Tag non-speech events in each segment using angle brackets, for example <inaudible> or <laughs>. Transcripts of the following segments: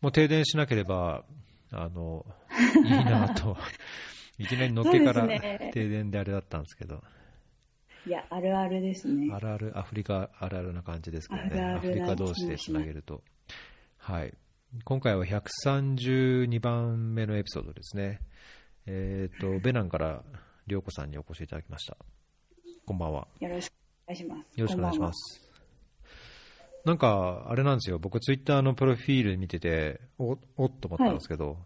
もう停電しなければ、あの、<laughs> いいなと、<laughs> いきなりのっけから停電であれだったんですけど、いや、あるあるですね。あるある、アフリカあるあるな感じですけどね、あるあるなアフリカ同士でつなげると。はい。今回は132番目のエピソードですね。えっ、と、ベナンから涼子さんにお越しいただきました。こんばんは。よろしくお願いします。よろしくお願いします。なんか、あれなんですよ、僕、ツイッターのプロフィール見てて、おおっと思ったんですけど、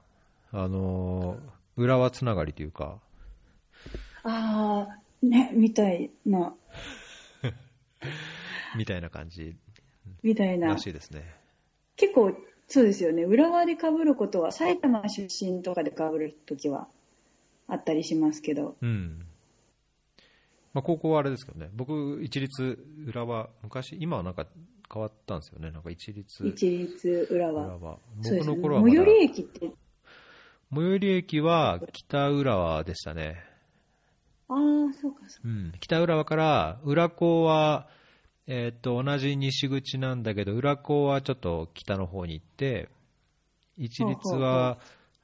あのー、浦和つながりというか。ああ、ね、みたいな、<laughs> みたいな感じみたいなら。しいですね。結構、そうですよね。浦和で被ることは、埼玉出身とかで被るときはあったりしますけど。うん。まあ、高校はあれですけどね、僕、一律浦和、昔、今はなんか変わったんですよね、なんか一律一律浦浦和。和。そうですね。僕の頃はまだ、最寄り駅って、最寄り駅は北浦和でしたね。ああ、そうか、そううん、北浦和から浦高は、えーっと同じ西口なんだけど浦高はちょっと北の方に行って一律は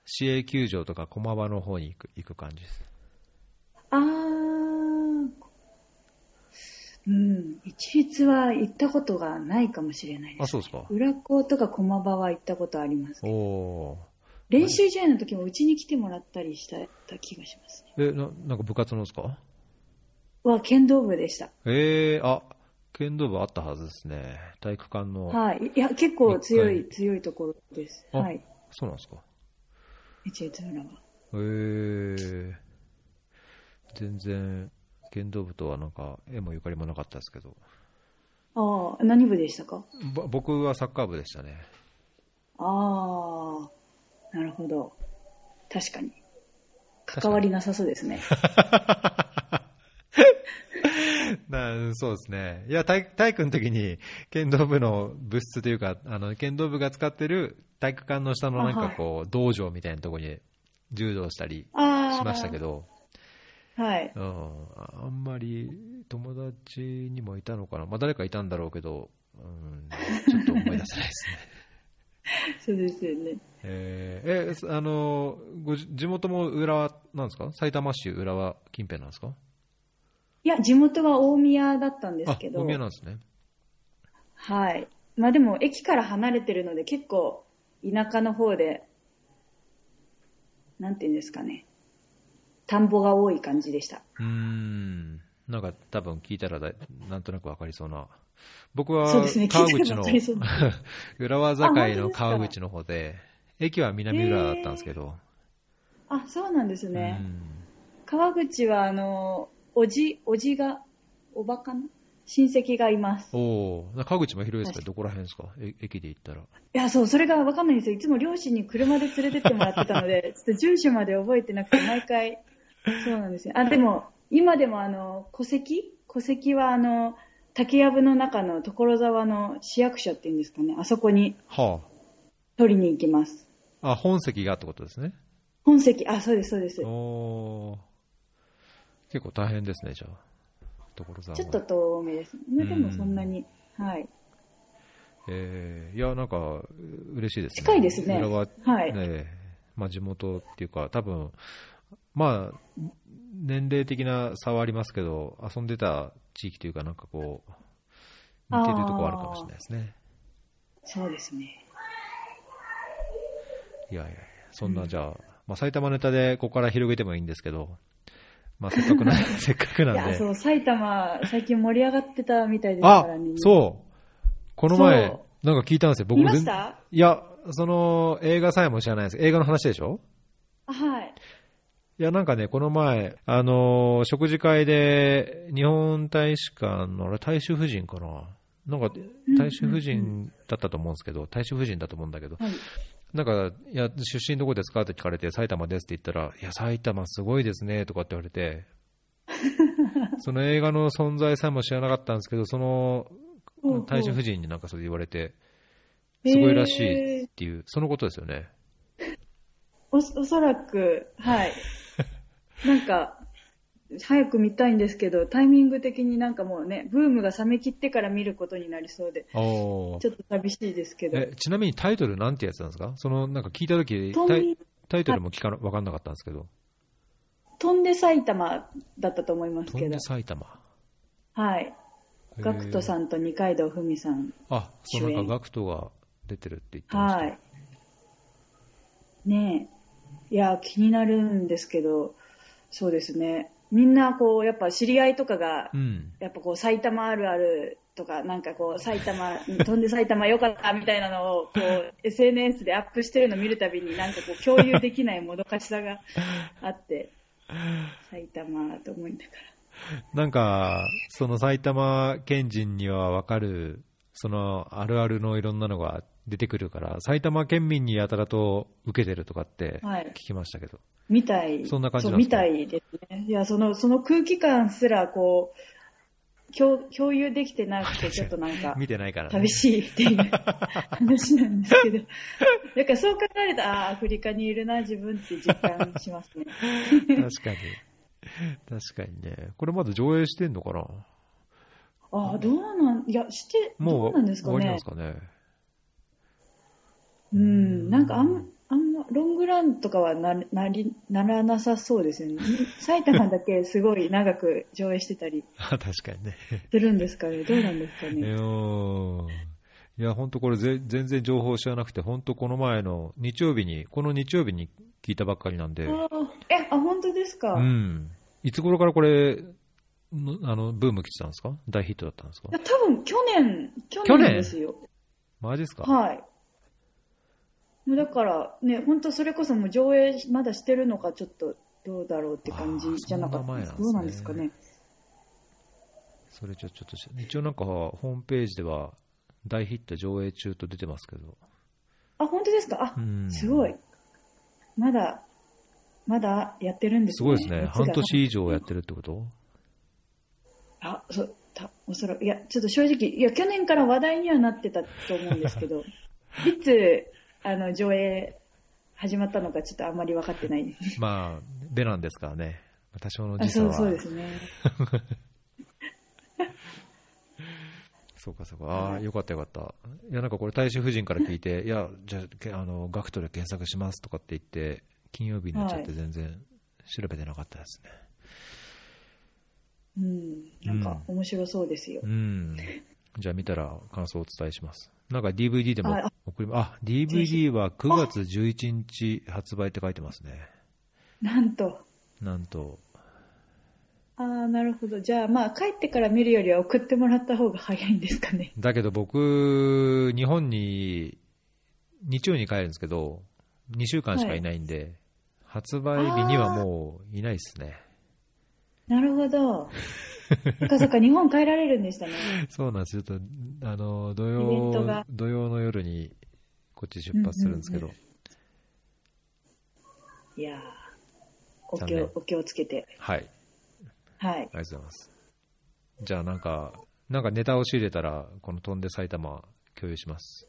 市営球場とか駒場の方に行く行く感じですああ、うん、一律は行ったことがないかもしれないです。あそうですか浦高とか駒場は行ったことありますお。お練習試合の時もうちに来てもらったりした気がしますね。ーえななんか部活のですか？は剣道部でした。えー、あ剣道部あったはずですね体育館の、はい。いや、結構強一い、強いところです。あはい。そうなんですか一律浦和。えー、全然剣道部とはなんか絵もゆかりもなかったですけどああ、何部でしたか？ぼ僕はサッカー部でしたねああ、なるほど。確かに。関わりなさそうですね。<laughs> なそうですね。いや、体体育の時に、剣道部の部室というか、あの、剣道部が使ってる体育館の下のなんかこう、道場みたいなところに柔道したり。しましたけど、はい。うん、あんまり友達にもいたのかな。まあ誰かいたんだろうけど、うん、ちょっと思い出せないですね。<laughs> そうですよね。えーえ、あの、ごじ地元も浦和なんですか？埼玉市浦和近辺なんですか？いや、地元は大宮だったんですあ、けど。大宮なんですね。はい。まあでも、駅から離れてるので、結構、田舎の方で、なんていうんですかね。田んぼが多い感じでした。うーん。なんか多分聞いたらだなんとなくわかりそうな。僕はそうですね川口の聞いたらわかりそう浦和境の川口の方で、駅は南浦和だったんですけど、あ、そうなんですうね。ん川口は、あの、おじ、おじが、おばかな？親戚がいます。おお、川口も広いですか？どこら辺ですか？え駅で行ったら。いや、そう、それがわかんないんですよ。いつも両親に車で連れてってもらってたので、ちょっと住所まで覚えてなくて、毎回、そうなんですよ。あ、でも、今でもあの、戸籍？戸籍はあの、竹やぶの中の所沢の市役所っていうんですかね、あそこには取りに行きます。あ。あ、本籍がってことですね。本籍、あ、そうです、そうです。おー結構大変ですね、じゃあ。所沢もちょっと遠めです。ね、でもそんなに、はい。えーいや、なんか、嬉しいですね。近いですね浦和はい。ねまあ、地元っていうか、多分まあ、年齢的な差はありますけど、遊んでた地域というか、なんかこう、似てるところあるかもしれないですね。そうですね。いやいやそんな、じゃあ、まあ、埼玉ネタでここから広げてもいいんですけど、まあ、せっかくな、<laughs> せっかくなんで。そう、埼玉、最近盛り上がってたみたいですかあらね。そうこの前そ、なんか聞いたんですよ。僕見ま全した？いや、その、映画さえも知らないです。映画の話でしょ？あはい。いや、なんかね、この前、あのー食事会で、日本大使館の、あれ、大使夫人かな？なんか、大使夫人だったと思うんですけど、大使夫人だと思うんだけど、はい。なんか、いや、出身どこですか？って聞かれて、埼玉ですって言ったら、いや、埼玉すごいですね、とかって言われて、<laughs> その映画の存在さえも知らなかったんですけど、その、大使夫人になんかそれ言われて、すごいらしいっていう、そのことですよね。お、おそらく、はい。なんか、早く見たいんですけど、タイミング的になんかもうね、ブームが冷め切ってから見ることになりそうで、ちょっと寂しいですけど。えちなみにタイトルなんてやつなんですか？そのなんか聞いたとき飛んタイタイトルも聞かな分かんなかったんですけど、飛んで埼玉だったと思いますけど飛んで、埼玉。はい。ガクトん。さんと二階堂ふみさん。あ、そう、なんかガクトが出てるって言ってました。はい。ねえ。いや、気になるんですけど、そうですね。みんな、こう、やっぱ知り合いとかがう、ん。やっぱこう、埼玉あるあるとか、なんかこう、埼玉、<laughs> 飛んで埼玉よかったみたいなのを、こう、SNS でアップしてるの見るたびに、なんかこう、共有できないもどかしさがあって、埼玉と思いながら。なんか、その埼玉県人には分かる、そのあるあるのいろんなのが出てくるから、埼玉県民にやたらと受けてるとかってはい聞きましたけど、みたい。そんな感じそう、なんですかみたいですね。いや、その、その空気感すら、こう、共共有できてなくて、<laughs> ちょっとなんか、見てないからね寂。しいっていう <laughs> 話なんですけど。だからそう考えると、ああ、アフリカにいるな、自分って実感しますね。確かに。確かにね。これまだ上映してんのかな？ああ、どうなん、いや、して、どもううなんですかね終わりなんです。かね。うん、なんかあん、あんま、ロングランとかはななりならなさそうですよね。<laughs> 埼玉だけすごい長く上映してたり <laughs> あ確かにね。するんですかね。どうなんですかね。ーいや、本当これぜ全然情報知らなくて、本当この前の日曜日に、この日曜日に聞いたばっかりなんで、え、あ、本当ですか、ういん。いつ頃からこれ、のあの、ブーム来てたんですか？大ヒットだったんですか？や多分去年、去年ですよ。マジですか？はい。もうだからね、本当それこそもう上映まだしてるのかちょっとどうだろうって感じじゃなかったですどうなんですかね。それちょちょっとし、一応なんかホームページでは大ヒット上映中と出てますけど、あ、本当ですか？あう、ん。すごい。まだ、まだやってるんですね。すごいですね。半年以上やってるってこと？あ、そう、た、おそらく、いや、ちょっと正直、いや、去年から話題にはなってたと思うんですけど、<laughs> いつ、あの、上映始まったのかちょっとあんまり分かってないです。まあ、ベナンですからね。多少のあ、そう時差は。そうですね。<laughs> そうかそうか。ああ、よかったよかった。いや、なんかこれ大衆夫人から聞いて、いや、じゃあけ、あの、ガクトで検索しますとかって言って、金曜日になっちゃってはい全然調べてなかったですね。うん、なんか面白そうですよう。ん。じゃあ見たら感想をお伝えします。なんか DVD でもあ送りま、あ、DVD は9月11日発売って書いてますね。なんと。なんと、ああ、なるほど。じゃあ、まあ、帰ってから見るよりは送ってもらった方が早いんですかね。だけど僕、日本に、日曜に帰るんですけど、2週間しかいないんで、発売日にはもういないですね。なるほど。<laughs> そっかそっか、日本帰られるんでしたね。そうなんですよ。ちょっと、あの、土曜が、土曜の夜にこっち出発するんですけど、うんいやーお残念気を、お気をつけて。はい。はい。ありがとうございます。じゃあなんか、なんかネタを仕入れたら、この飛んで埼玉共有します。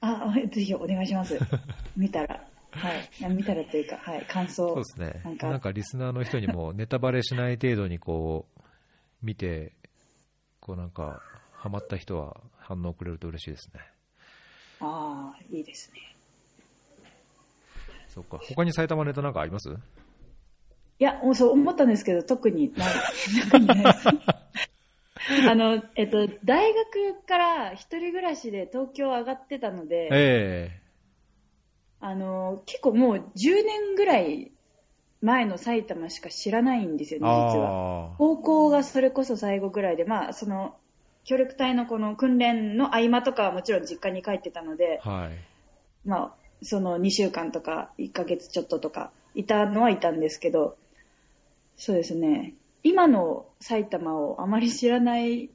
あ、あぜひお願いします。<laughs> 見たら。はい。いや見たらというか、はい。感想。そうですね。なんかなんかリスナーの人にもネタバレしない程度にこう、見て、こうなんか、ハマった人は反応くれると嬉しいですね。ああ、いいですね。そっか。他に埼玉ネタなんかあります？いや、もうそう思ったんですけど、特にない。特にないです。<laughs> あの、えっと、大学から一人暮らしで東京上がってたので、えあの、結構もう10年ぐらい前の埼玉しか知らないんですよえね、実は。あ高校がそれこそ最後ぐらいで、まあ、その、協力隊のこの訓練の合間とかはもちろん実家に帰ってたので、あ、はい。まあ、その2週間とか1ヶ月ちょっととかいたのはいたんですけど、そうですね、今の埼玉をあまり知らない、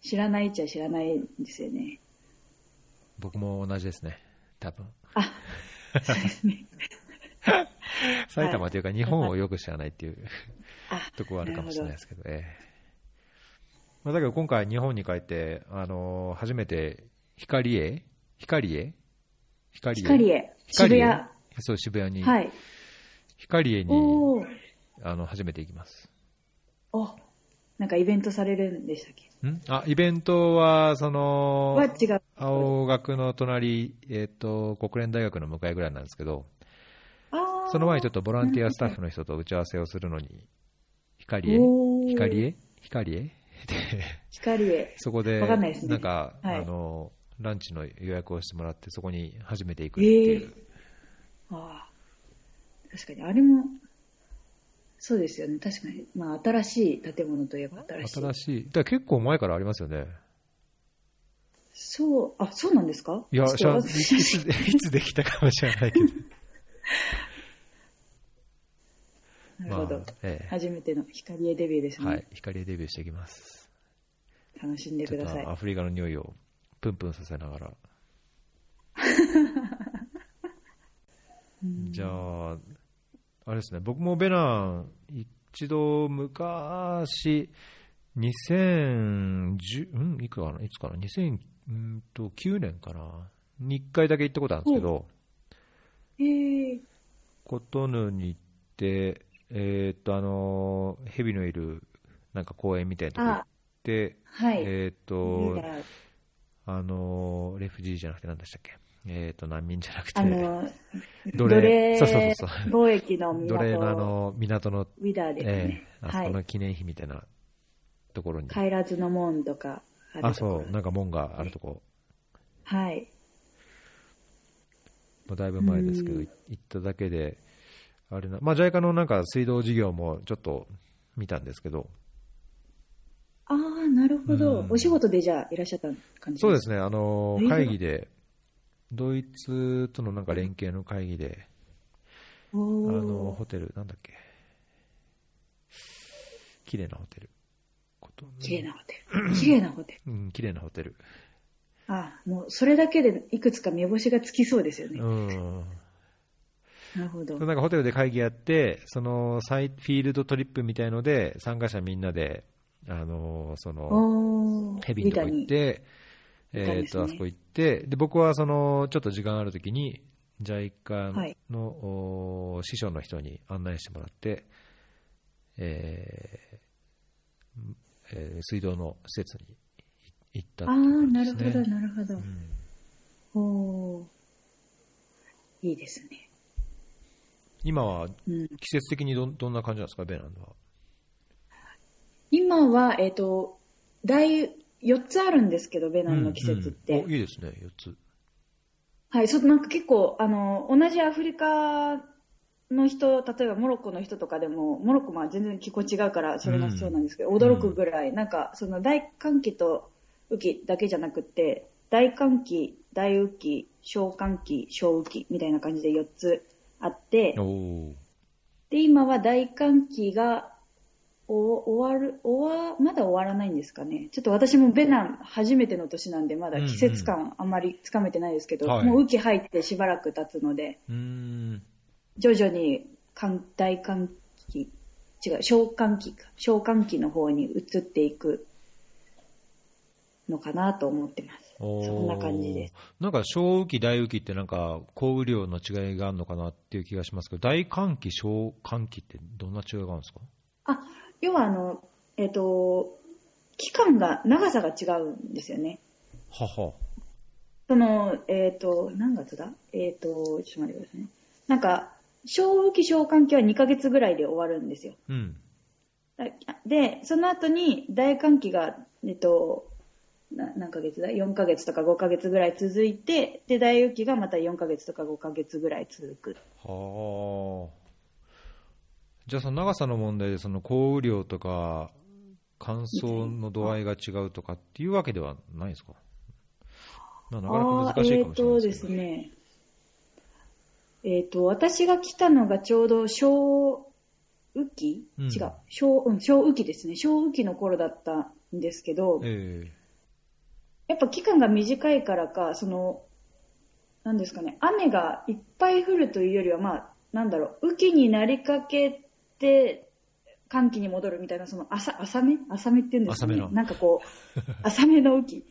知らないっちゃ知らないんですよね。僕も同じですね。多分。あ、そうですね。<laughs> <laughs> 埼玉というか日本をよく知らないっていうあ、とこはあるかもしれないですけど、ええまあ、だけど今回日本に帰って、あのー初めて光栄光栄光光栄、渋光栄谷。そう、渋谷に、はい。光栄に。あの初めて行きます。あ、なんかイベントされるんでしたっけ？ん？あ、イベントは、その、は違う。青学の隣、えっ、と、国連大学の向かいぐらいなんですけど、その前にちょっとボランティアスタッフの人と打ち合わせをするのに、光へ？光へ？光へ？<laughs> で、光へ。そこで、わかんなんか、はいあの、ランチの予約をしてもらって、そこに初めて行くっていう。ああ。確かに、あれも、そうですよね。確かに。まあ、新しい建物といえば新しい。新しい。だ結構前からありますよね。そう、あ、そうなんですか？いや、いつできたかもしれないけど。<laughs> なるほど。まあえ初めての光栄デビューですね。えはい、光デビューしていきます。楽しんでくださいと。アフリカの匂いをプンプンさせながら。うんじゃあ、あれですね、僕もベナン、一度昔、2010、うん、いくかな、いつかな、2009年かな、に1回だけ行ったことあるんですけど、へえコトヌに行って、えーっと、あの、蛇のいる、なんか公園みたいなとこ行って、はい。えーっいとあの、レフジーじゃなくて何でしたっけ？えーっと、難民じゃなくて、あの、<laughs> 奴隷奴そうそうそう貿易の港、奴隷のあの、港の、ウィダーですえね。えあそはい。この記念碑みたいなところに。帰らずの門とかあところそう、なんか門があるとこ、はい。もうだいぶ前ですけど、うん行っただけで、あれな、まあ、JICA のなんか水道事業もちょっと見たんですけど、ああ、なるほど、うん。お仕事でじゃあいらっしゃった感じそうですすね、あのえー会議で、ドイツとのなんか連携の会議で、おあーのホテル、なんだっけ、綺麗なホテル、綺麗なホテル。綺麗なホテル。うん、綺麗なホテル、あもうそれだけでいくつか目星がつきそうですよね。うん、なるほど。なんかホテルで会議やって、そのサイフィールドトリップみたいので、参加者みんなで、あのそのヘビのとこ行っビて、えー、とあそこ行って、で僕はそのちょっと時間あるときに、JICA はい師匠の人に案内してもらって、えーえー水道の施設に行ったってああなるほど、なるほどう。んおーいいですね。今はうん、季節的にどどんな感じなんですか、ベナンは。今は、えっ、と、大、4つあるんですけど、ベナンの季節って。うんうんおいいですね、4つ。はい、そうなんか結構、あの、同じアフリカの人、例えばモロッコの人とかでも、モロッコは全然気候違うから、それがそうなんですけど、驚くぐらい、なんか、その大寒気と雨季だけじゃなくて、大寒気、大雨季、小寒気、小雨季みたいな感じで4つあって、で、今は大寒気がお終わる、終わ、まだ終わらないんですかね。ちょっと私もベナン初めての年なんで、まだ季節感あんまりつかめてないですけど、はい。もう雨季入ってしばらく経つので、うーん。徐々に寒大寒気、違う、小寒気か、小寒気の方に移っていくのかなと思ってます。そんな感じです。なんか小雨季、大雨季ってなんか降雨量の違いがあるのかなっていう気がしますけど、大寒気、小寒気ってどんな違いがあるんですか？あ、要はあの、えっ、と、期間が、長さが違うんですよね。はは。その、えっ、と、何月だ？えっ、と、ちょっと待ってくださいね。なんか、小雨季小寒季は2ヶ月ぐらいで終わるんですよ。うん。だで、その後に大寒気が、えっと、な何ヶ月だ ?4 ヶ月とか5ヶ月ぐらい続いて、で、大雨季がまた4ヶ月とか5ヶ月ぐらい続く。はあ。じゃあその長さの問題でその降雨量とか乾燥の度合いが違うとかっていうわけではないですか？まあ、なかなか難しいかもしれないあーえっ、とですすね。えっ、と、私が来たのがちょうど小雨季、うん違う。小、うん、小雨季ですね。小雨季の頃だったんですけど、えやっぱ期間が短いからか、その、なんですかね、雨がいっぱい降るというよりは、まあ、なんだろう、雨季になりかけて、寒気に戻るみたいな、その浅、浅め浅めって言うんですかね。浅めのなんかこう、<laughs> 浅めの雨季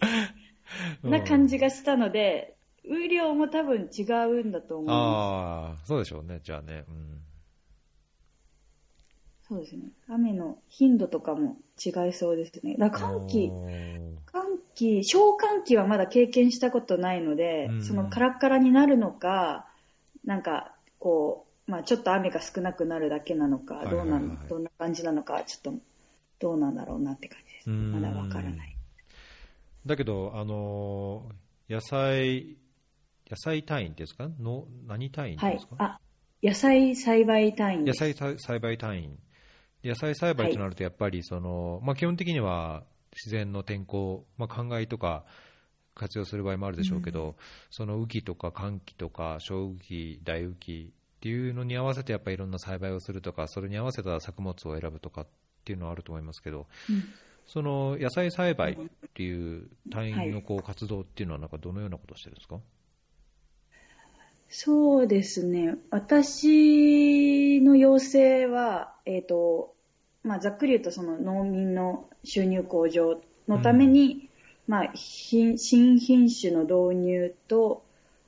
えな感じがしたので、雨量も多分違うんだと思う。ああ、そうでしょうね、じゃあね。うん、そうですね。雨の頻度とかも違いそうですね。だ寒気、寒気、小寒気はまだ経験したことないので、うんそのカラッカラになるのか、なんか、こう、まあちょっと雨が少なくなるだけなのか、はいはいどうなはいん、どんな感じなのか、ちょっと、どうなんだろうなって感じです。うんまだわからない。だけど、あのー野菜、野菜単位ですか？の何単位はいですか、。あ、野菜栽培単位。野菜栽栽培単位。野菜栽培となると、やっぱりその、まあ、基本的には自然の天候、まあ、灌漑とか活用する場合もあるでしょうけど、その雨季とか寒季とか小雨季、大雨季っていうのに合わせて、やっぱりいろんな栽培をするとか、それに合わせた作物を選ぶとかっていうのはあると思いますけど、うん。その野菜栽培っていう単位のこう活動っていうのは、なんかどのようなことをしてるんですか、そうですね。私の要請は、えっ、と、まあ、ざっくり言うと、その農民の収入向上のために、まあ、品新品種の導入と、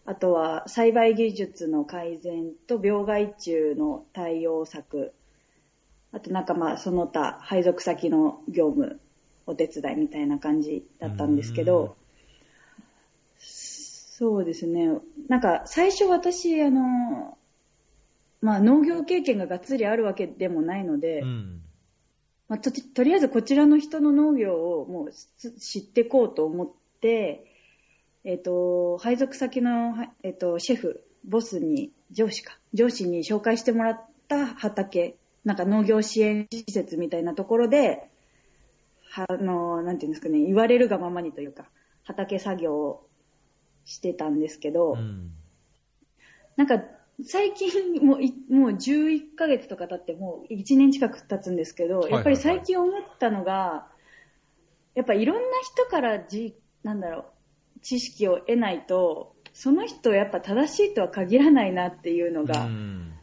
あとは栽培技術の改善と病害虫の対応策、あとなんかまあその他配属先の業務お手伝いみたいな感じだったんですけど、そうですね。なんか、最初私、あの、まあ、農業経験ががっつりあるわけでもないので、うんまあ、ととりあえずこちらの人の農業をもうつ知っていこうと思って、えっ、と、配属先の、はえっ、と、シェフ、ボスに、上司か、上司に紹介してもらった畑、なんか農業支援施設みたいなところで、はあの、なんていうんですかね、言われるがままにというか、畑作業をしてたんですけど、うん。なんか、最近もうい、もう11ヶ月とか経って、もう1年近く経つんですけど、やっぱり最近思ったのが、やっぱいろんな人からじ、なんだろう、知識を得ないと、その人やっぱ正しいとは限らないなっていうのが、うん。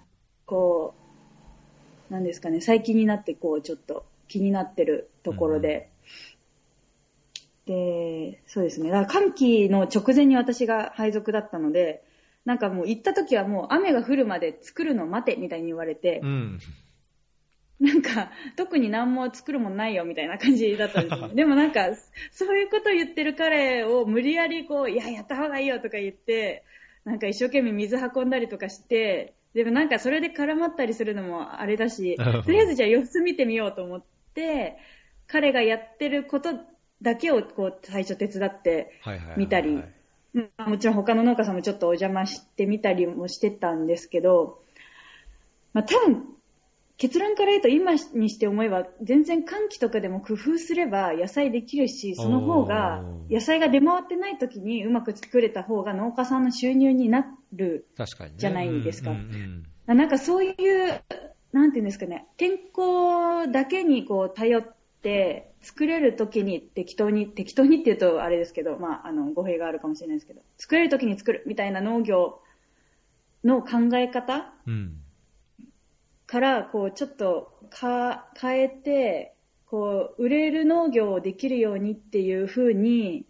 こう、なんですかね、最近になってこう、ちょっと気になってるところで、で、そうですね。だから寒気の直前に私が配属だったので、なんかもう行った時はもう雨が降るまで作るの待てみたいに言われてう、ん。なんか特に何も作るもんないよみたいな感じだったんですよ。ね。<laughs> でもなんか、そういうこと言ってる彼を無理やりこう、いや、やった方がいいよとか言って、なんか一生懸命水運んだりとかして、でもなんかそれで絡まったりするのもあれだし、とりあえずじゃあ様子見てみようと思って、彼がやってることだけをこう最初手伝ってはいはいはいはい見たり、まあもちろん他の農家さんもちょっとお邪魔してみたりもしてたんですけど、まあ多分、結論から言うと今にして思えば全然寒気とかでも工夫すれば野菜できるし、その方が野菜が出回ってない時にうまく作れた方が農家さんの収入になる。じゃないですか。うんうんあなんかそういう、なんていうんですかね、天候だけにこう頼って作れる時に適当に、適当にって言うとあれですけど、まああの語弊があるかもしれないですけど、作れる時に作るみたいな農業の考え方うん。うんから、こう、ちょっとか変えて、こう、売れる農業をできるようにっていう風に、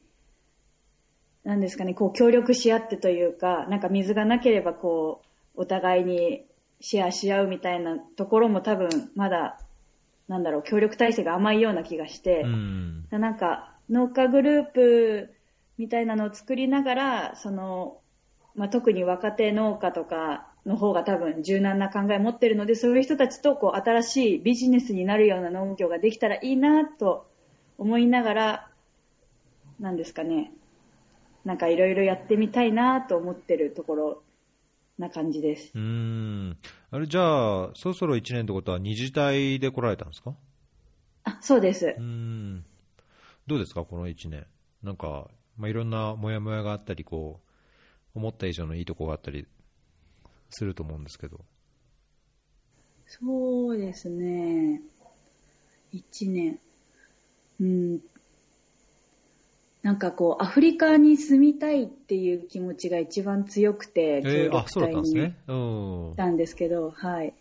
なんですかね、こう、協力し合ってというか、なんか水がなければ、こう、お互いにシェアし合うみたいなところも多分、まだ、なんだろう、協力体制が甘いような気がして、うん。なんか、農家グループみたいなのを作りながら、その、まあ、特に若手農家とかの方が多分柔軟な考えを持ってるので、そういう人たちとこう新しいビジネスになるような農業ができたらいいなと思いながら、なんですかね、なんかいろいろやってみたいなと思ってるところな感じです。うーんあれじゃあ、そろそろ1年ってことは、二次隊で来られたんですか？あ、そうですうー。んどうですか、この1年？なんか、まあ、いろんなモヤモヤがあったり、こう、思った以上のいいとこがあったりすると思うんですけど。そうですね。一年。うん。なんかこう、アフリカに住みたいっていう気持ちが一番強くて、えー、協あ、そうだったんですすけど、はい。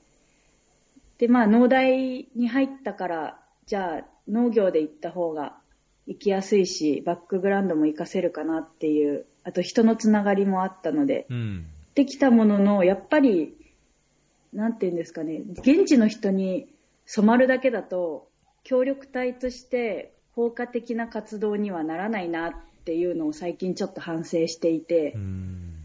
で、まあ、農大に入ったから、じゃあ、農業で行った方が行きやすいし、バックグラウンドも活かせるかなっていう、あと人のつながりもあったので、うん。できたものの、やっぱり、なんていうんですかね、現地の人に染まるだけだと、協力隊として効果的な活動にはならないなっていうのを最近ちょっと反省していて、うん。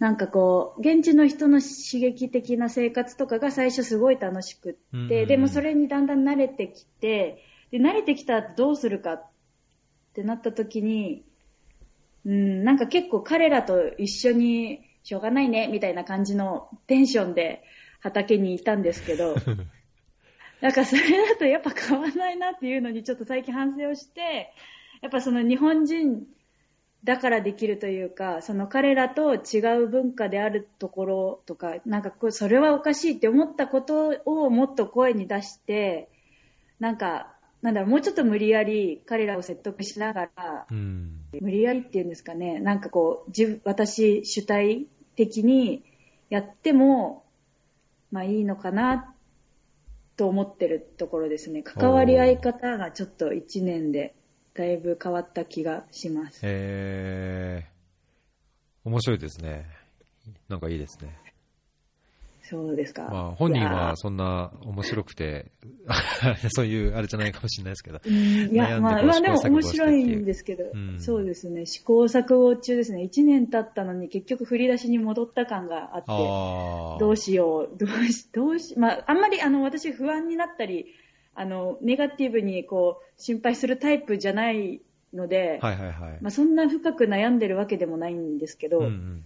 なんかこう、現地の人の刺激的な生活とかが最初すごい楽しくって、うん。でもそれにだんだん慣れてきて、で、慣れてきたらどうするかってなった時に、うん、なんか結構彼らと一緒にしょうがないね、みたいな感じのテンションで畑にいたんですけど、<laughs> なんかそれだとやっぱ変わらないなっていうのにちょっと最近反省をして、やっぱその日本人だからできるというか、その彼らと違う文化であるところとか、なんかこうそれはおかしいって思ったことをもっと声に出して、なんか、なんだろう、もうちょっと無理やり彼らを説得しながら、うん。無理やりっていうんですかね、なんかこう、自私主体的にやっても、まあいいのかなと思ってるところですね。関わり合い方がちょっと1年でだいぶ変わった気がします。へえ、面白いですね。なんかいいですね。そうですか。まあ、本人はそんな面白くて、<laughs> そういうあれじゃないかもしれないですけど。うんいや、まあ、でも面白いんですけど、うんそうですね、試行錯誤中ですね。1年経ったのに結局振り出しに戻った感があって。どうしよう、どうし、<laughs> どうし、まあ、あんまり、あの、私不安になったり、あの、ネガティブにこう、心配するタイプじゃないので、はいはいはい。まあ、そんな深く悩んでるわけでもないんですけど、ううんうん。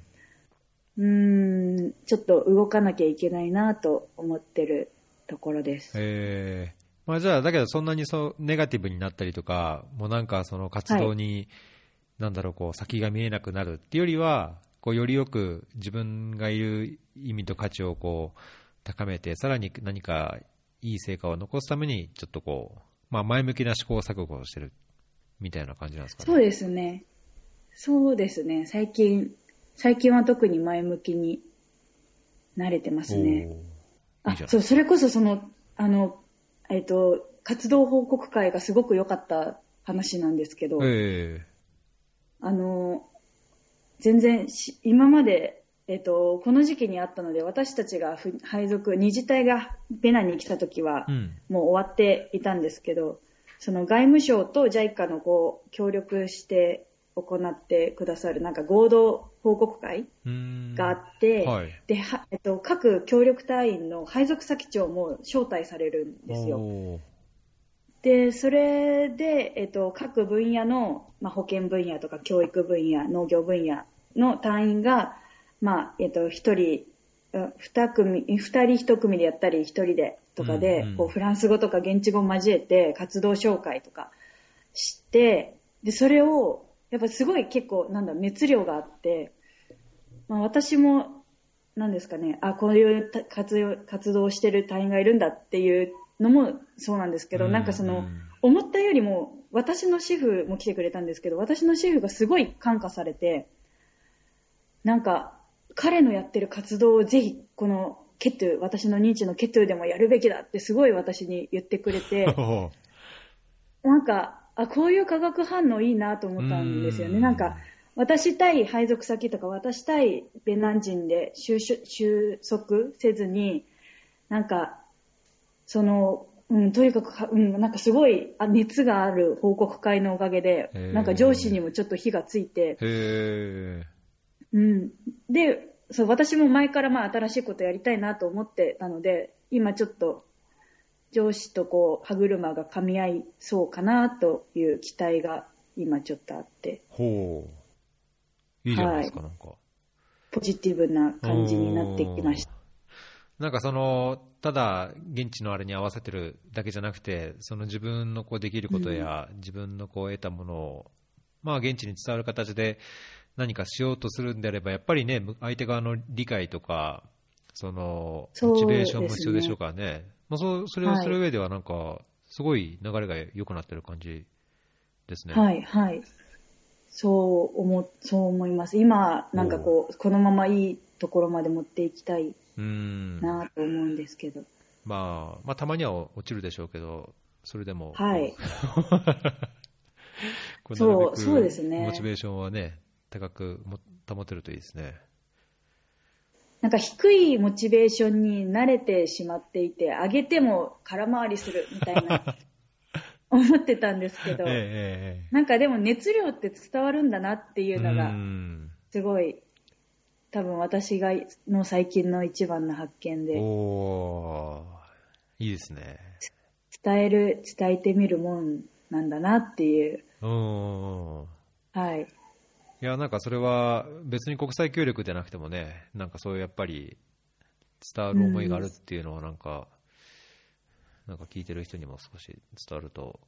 ーん、ちょっと動かなきゃいけないなと思ってるところです。えー、まあじゃあ、だけどそんなにそう、ネガティブになったりとか、もうなんかその活動に、なんだろう、こう、先が見えなくなるっていうよりは、こう、よりよく自分がいる意味と価値をこう、高めて、さらに何かいい成果を残すために、ちょっとこう、まあ前向きな試行錯誤をしてる、みたいな感じなんですかね。そうですね。そうですね。最近、最近は特に前向きに慣れてますね。あそう、それこそその、あの、えっ、と、活動報告会がすごく良かった話なんですけど、えあの、全然し、今まで、えっ、と、この時期にあったので、私たちがふ配属、二次隊がベナに来た時はえ、うん。もう終わっていたんですけど、その外務省と JICA のこう、協力して行ってくださる、なんか合同報告会。があって、はい。で、はえっと、各協力隊員の配属先長も招待されるんですよ。で、それで、えっと、各分野の、まあ、保健分野とか教育分野、農業分野の隊員が、まあ、えっと、一人、うん二組、二人一組でやったり、一人でとかで、うんうんこう、フランス語とか現地語を交えて活動紹介とかして、で、それを、やっぱすごい結構、なんだ、熱量があって、まあ、私も、なんですかね、あ、こういうた活用活動をしてる隊員がいるんだっていうのもそうなんですけど、うんなんかその、うん思ったよりも、私のシェフも来てくれたんですけど、私のシェフがすごい感化されて、なんか、彼のやってる活動をぜひ、このケトゥ、私の認知のケトゥでもやるべきだってすごい私に言ってくれて、<laughs> なんか、あ、こういう化学反応いいなと思ったんですよね。うんなんか、私対配属先とか、私対ベナン人で収束せずに、なんか、その、うん、とにかくか、うん、なんかすごいあ熱がある報告会のおかげでなんか上司にもちょっと火がついて。うん。で、そう、私も前からまあ新しいことやりたいなと思ってたので、今ちょっと上司とこう歯車が噛み合いそうかなという期待が今ちょっとあって、ほう。いいじゃないですか、なんか。ポジティブな感じになってきました。なんかその、ただ現地のあれに合わせてるだけじゃなくて、その自分のこうできることや、自分のこう得たものを、まあ現地に伝わる形で何かしようとするんであれば、やっぱりね、む相手側の理解とか、その、モチベーションも必要でしょうからね。まあそう、それをする上ではなんか、すごい流れが良くなってる感じですね。はい、はい。そう思、そう思います。今、なんかこう、このままいいところまで持っていきたいうん。なと思うんですけど。まあ、まあたまには落ちるでしょうけど、それでも。はい。<laughs> こそうそうですねモチベーションはね、高くも保てるといいですね。なんか低いモチベーションに慣れてしまっていて、上げても空回りするみたいな、<laughs> 思ってたんですけど、ええなんかでも熱量って伝わるんだなっていええうのがう、んすごい、多分私がの最近の一番の発見で、おー、いいですね。伝える、伝えてみるもんなんだなっていう、うん。はい。いや、なんかそれは別に国際協力じゃなくてもね、なんかそういうやっぱり伝わる思いがあるっていうのはなんか、なんか聞いてる人にも少し伝わると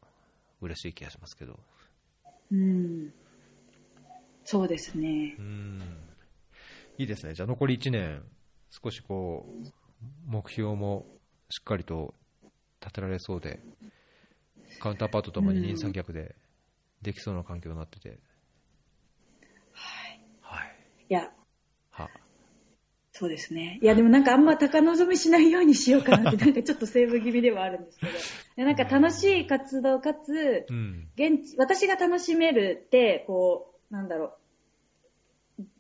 嬉しい気がしますけど。うん。そうですねう。ん。いいですね。じゃあ残り1年、少しこう、目標もしっかりと立てられそうで、カウンターパートとも二人三脚でできそうな環境になってて。はい。はい。いや、は。そうですね。いや、でもなんかあんま高望みしないようにしようかなって、<laughs> なんかちょっとセーブ気味ではあるんですけど。でなんか楽しい活動かつ、うん。現地、私が楽しめるって、こう、なんだろ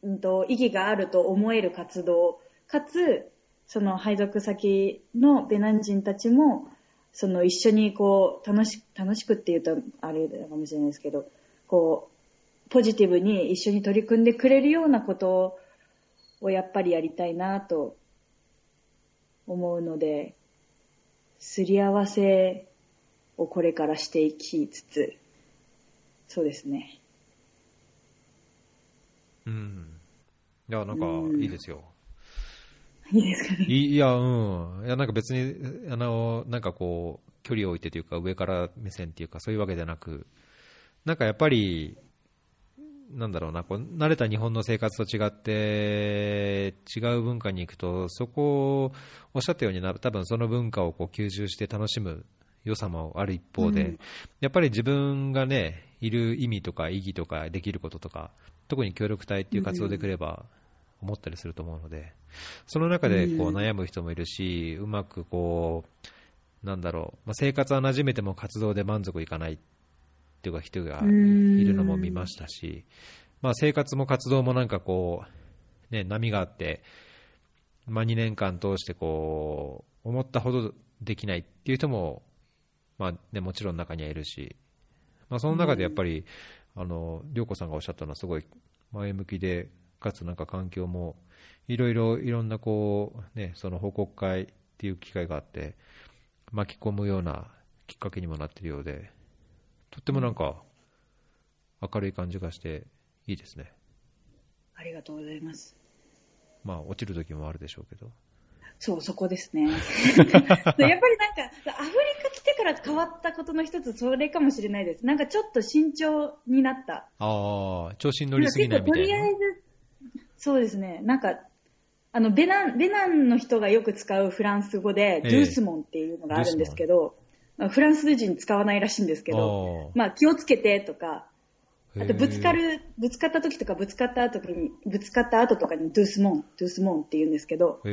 う、うんと、意義があると思える活動、かつ、その配属先のベナン人たちも、その一緒にこう、楽し、楽しくって言うとあれかもしれないですけど、こう、ポジティブに一緒に取り組んでくれるようなことをやっぱりやりたいなと思うので、すり合わせをこれからしていきつつ、そうですね。うん。いや、なんかうんいいですよ。いいですかね。いや、うん。いや、なんか別に、あの、なんかこう、距離を置いてというか、上から目線っていうか、そういうわけじゃなく、なんかやっぱり、なんだろうな、こう、慣れた日本の生活と違って、違う文化に行くと、そこを、おっしゃったようにな、多分その文化をこう吸収して楽しむ良さもある一方で、うん。やっぱり自分がね、いる意味とか意義とかできることとか、特に協力隊っていう活動でくれば、思ったりすると思うので、その中でこううん悩む人もいるし、うまくこう、なんだろう、まあ、生活は馴染めても活動で満足いかないっていうか人がいるのも見ましたし、まあ、生活も活動もなんかこう、ね、波があって、まあ、2年間通してこう思ったほどできないっていう人も、まあね、もちろん中にはいるし、まあ、その中でやっぱり、あの涼子さんがおっしゃったのはすごい前向きで、かつなんか環境もいろいろいろんなこう、ね、その報告会っていう機会があって巻き込むようなきっかけにもなっているようでとってもなんか明るい感じがしていいですね。ありがとうございます。まあ落ちる時もあるでしょうけど。そう、そこですね。<laughs> やっぱりなんか、アフリカ来てから変わったことの一つ、それかもしれないです。なんかちょっと慎重になった。ああ、調子に乗りすぎないみとたいな。りあえず、そうですね。なんか、あの、ベナン、ベナンの人がよく使うフランス語で、ええドゥースモンっていうのがあるんですけど、まあフランス人使わないらしいんですけど、あまあ気をつけてとか、ーあとぶつか。へる、ぶつかった時とかぶつかった後に、ぶつかった後とかにドゥースモン、ドゥースモンって言うんですけど、そ、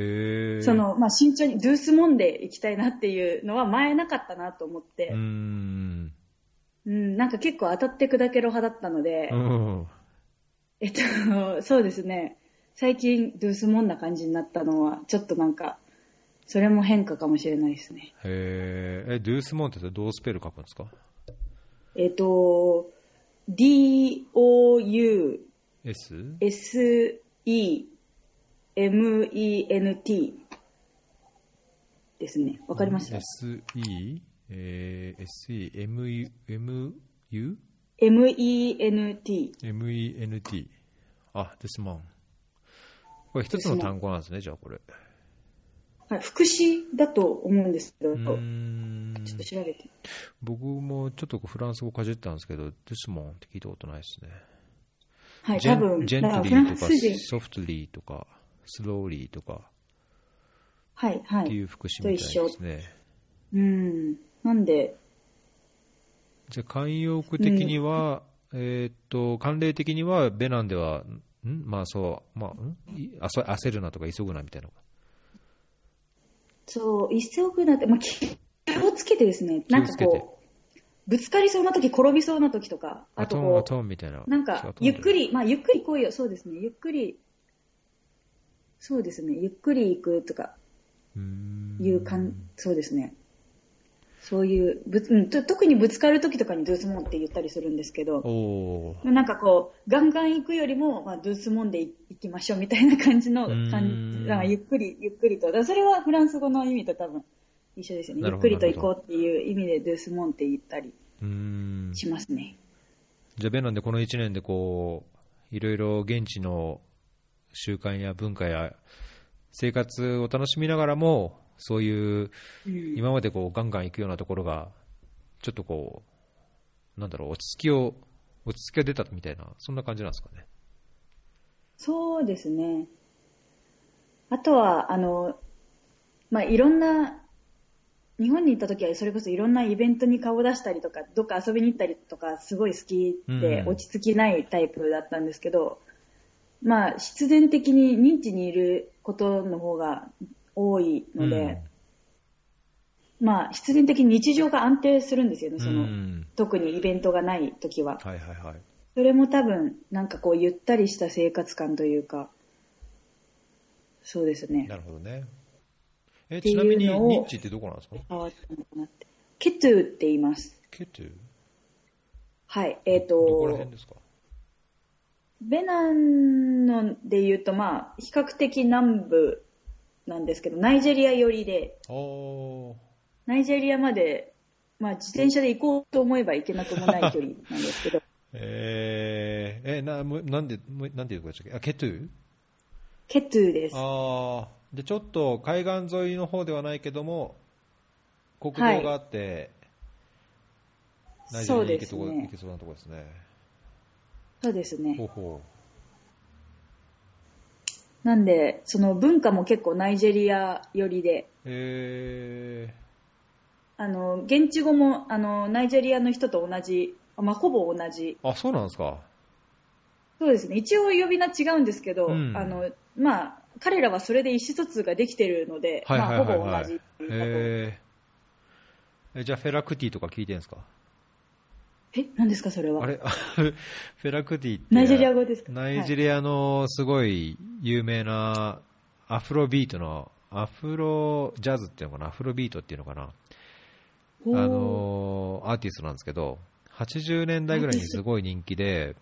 の、まあ慎重にドゥースモンで行きたいなっていうのは前なかったなと思ってうー、ん。うん、なんか結構当たって砕けろ派だったので、うん。えっと、そうですね。最近、ドゥースモンな感じになったのは、ちょっとなんか、それも変化かもしれないですね。へーえ、ドゥースモンってどうスペル書くんですか？えっと、D-O-U-S-E-M-E-N-T ?S? ですね。わかりました、?SE? えー、SE? MU? ?M-E-N-T。MENT。あ、this man。これ一つの単語なんですね、じゃあこれ。はい、副詞だと思うんですけど、ちょっと調べて。僕もちょっとフランス語かじったんですけど、this man って聞いたことないですね。はい、ジェ多分、ンジェントリーとか。ソフトリーとかスローリーとかはい、はい。っていう副詞みたいですね。うん。なんで、じゃあ慣用句的には、えーっと、慣例的にはベナンでは、ん？まあそう、まあ、ん？いあそ焦るなとか急ぐなみたいな。そう、一斉送なって、まあ、気をつけてですね、なんかこう、ぶつかりそうな時、転びそうな時とか、あとこトンみたいな。う、なんか、ゆっくり。り、まあ、ゆっくり来いよ、そうですね、ゆっくり、そうですね、ゆっくり行くとかいうかん、そうですね。そういう、ぶつうん、と特にぶつかる時とかにドゥースモンって言ったりするんですけど、なんかこう、ガンガン行くよりも、まあ、ドゥースモンで行きましょうみたいな感じの感んじ、ゆっくり、ゆっくりと。それはフランス語の意味と多分一緒ですよね。ゆっくりと行こうっていう意味でドゥースモンって言ったりしますね。じゃあ、ベナンでこの1年でこう、いろいろ現地の習慣や文化や生活を楽しみながらも、そういううん今までこうガンガン行くようなところが、ちょっとこう、なんだろう、落ち着きを、落ち着きが出たみたいな、そんな感じなんですかね。そうですね。あとは、あの、まあ、いろんな、日本に行った時はそれこそいろんなイベントに顔を出したりとか、どっか遊びに行ったりとか、すごい好きでうん落ち着きないタイプだったんですけど、まあ、必然的に認知にいることの方が多いので、まあ、必然的に日常が安定するんですよね、うん、その、うん特にイベントがない時は。はいはいはい。それも多分、なんかこう、ゆったりした生活感というか、そうですね。なるほどね。え、ちなみに、ニッチってどこなんですか？ケトゥって言います。ケトゥ？はい。えっ、どこらと辺、ですか？ベナンので言うと、まあ、比較的南部なんですけど、ナイジェリア寄りで、ナイジェリアまで、まあ、自転車で行こうと思えば行けなくもない距離なんですけど、<laughs> えー、え、な、もうなんで、なんていうとこでしたっけ？あ、ケトゥケトゥです。ああ、で、ちょっと海岸沿いの方ではないけども、国道があって、ナイジェリアに行けそうね行けそうなところですね。そうですね。ほ。うほなんで、その文化も結構ナイジェリア寄りで、う。えあの、現地語も、あの、ナイジェリアの人と同じ、まあ、ほぼ同じ。ー、あ、そうなんですか。そうですね。一応呼び名違うんですけど、うんあの、まあ、彼らはそれで意思疎通ができてるので。まあ、ほぼ同じっていうかとえー、えじゃあフェラクティとか聞いてるんですか？え、何ですか、それは？あれ <laughs> フェラクティって。ナイジェリア語ですか？ナイジェリアのすごい有名なアフロビートの、アフロジャズっていうのかな、アフロビートっていうのかな、あのアーティストなんですけど、80年代ぐらいにすごい人気で、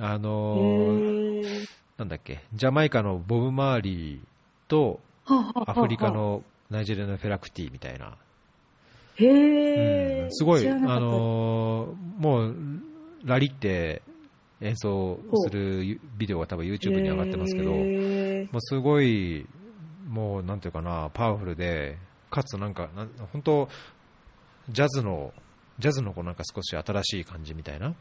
あのなんだっけ、ジャマイカのボブ・マーリーとアフリカのナイジェリアのフェラクティみたいな、へうんえ、すごい、あのーもう、ラリって演奏するビデオが多分 YouTube に上がってますけど、もうすごい、もうなんていうかな、パワフルで、かつなんか、なん本当、ジャズの、ジャズのこうなんか少し新しい感じみたいな。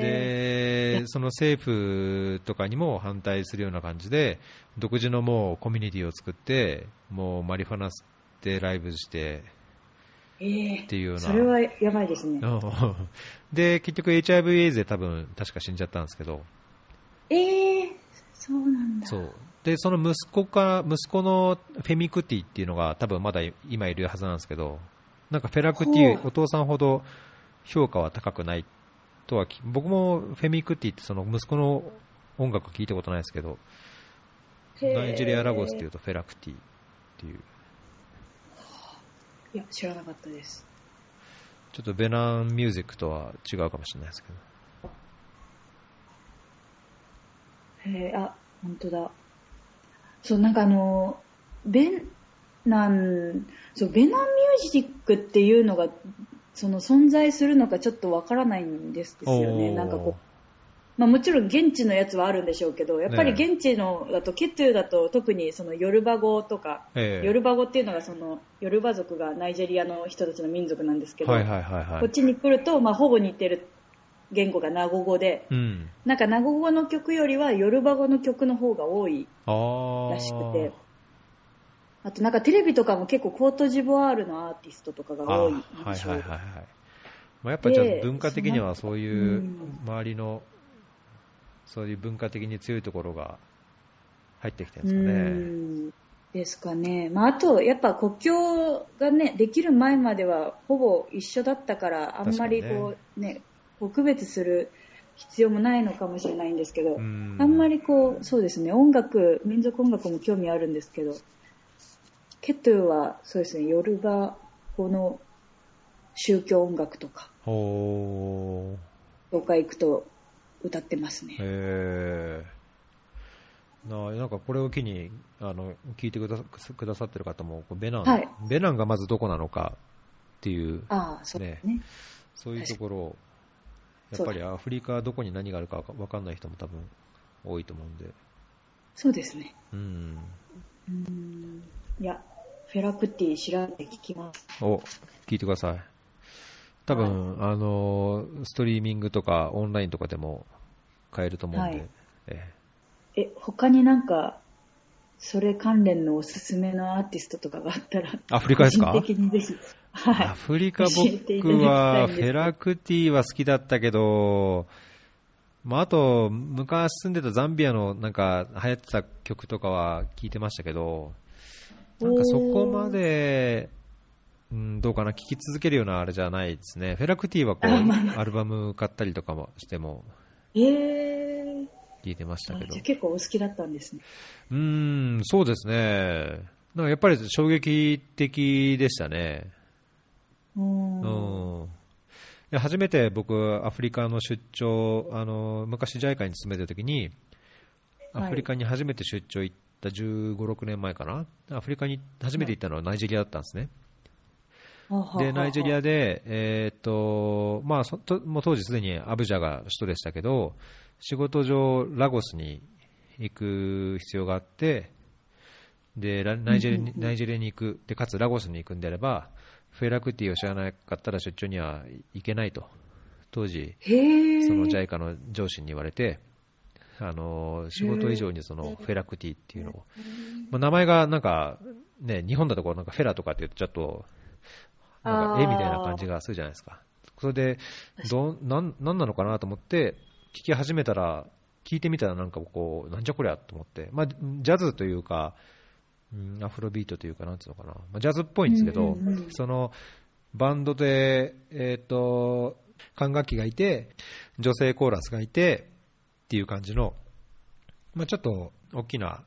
で、その政府とかにも反対するような感じで、独自のもうコミュニティを作って、もうマリファナ吸ってライブしてえーっていうような。それはやばいですね。うん <laughs> で、結局 HIV エイズで多分確か死んじゃったんですけど、ええそうなんだ。そう。で、その息子か、息子のフェミクティっていうのが多分まだ今いるはずなんですけど、なんかフェラクティ、お父さんほど評価は高くないとはき、僕もフェミクティってその息子の音楽聞いたことないですけど、ナイジェリア・ラゴスっていうとフェラクティっていう、いや、知らなかったです。ちょっとベナンミュージックとは違うかもしれないですけど。へえ、あ、本当だ。そう、なんかあの、ベナン、そう、ベナンミュージックっていうのが、その存在するのかちょっとわからないんですですよね。なんかこう、まあもちろん現地のやつはあるんでしょうけど、やっぱりね現地のだと、ケトゥだと特にそのヨルバ語とか、ええヨルバ語っていうのがその、ヨルバ族がナイジェリアの人たちの民族なんですけど、はいはいはいはい。こっちに来ると、まあほぼ似てる言語がナゴ語で、うん。なんかナゴ語の曲よりはヨルバ語の曲の方が多い。らしくて、あとなんかテレビとかも結構コートジボワールのアーティストとかがあ多いはい印象はいはいはい。まあ、やっぱじゃ文化的にはそういううん周りの、そういう文化的に強いところが入ってきてるんうですかね。んですかね。まああとやっぱ国境がね、できる前まではほぼ一緒だったから、あんまりこうね、こう区別する必要もないのかもしれないんですけど、うんあんまりこう、そうですね、音楽、民族音楽も興味あるんですけど、ケトゥはそうですね、ヨルバ語の宗教音楽とか、ほ教会行くと歌ってますー。ね。へー。ななんかこれを機にあの聞いてくださくださってる方も、ベナン、はいベナンがまずどこなのかっていう、ああ、そうですね。そういうところを、やっぱりアフリカどこに何があるか分かんない人も多分多いと思うんで、そうですね。うん。うーんいや、フェラクティ調べて聞きます。お、聞いてください。多分、あの、ストリーミングとかオンラインとかでも買えると思うんで、はい。ええ、他になんか、それ関連のおすすめのアーティストとかがあったら、アフリカですか？個人的にぜひ。はい。アフリカ僕はフェラクティは好きだったけど、まあ、あと、昔住んでたザンビアのなんか流行ってた曲とかは聞いてましたけど、なんかそこまで、うん、どうかな、聴き続けるようなあれじゃないですね。フェラクティはこう、アルバム買ったりとかもしてもえー、聞いてましたけど。結構お好きだったんですね。うーん、そうですね。なんかやっぱり衝撃的でしたね。うーん初めて僕、アフリカの出張、あの、昔 JICA に勤めてる時に、アフリカに初めて出張行った15、6年前かな。アフリカに初めて行ったのはナイジェリアだったんですね。で、ナイジェリアで、えーっと、まあ、そともう当時すでにアブジャが首都でしたけど、仕事上、ラゴスに行く必要があって、で、ラナイジェリアにナイジェリアに行く、で、かつラゴスに行くんであれば、フェラクティを知らなかったら出張には行けないと、当時、その JICA の上司に言われて、あの仕事以上にそのフェラクティっていうのを、まあ、名前がなんか、ね、日本だとこうなんかフェラとかって言うとちょっと、なんか絵みたいな感じがするじゃないですか。それで、どんなんなんなのかなと思って、聞き始めたら、聞いてみたらなんかこう、なんじゃこりゃと思って、まあ、ジャズというか、うん、アフロビートというか、なんつうのかな、まあ、ジャズっぽいんですけど、うんうんうんそのバンドで、えっ、と、管楽器がいて、女性コーラスがいて、っていう感じの、まあ、ちょっと大きな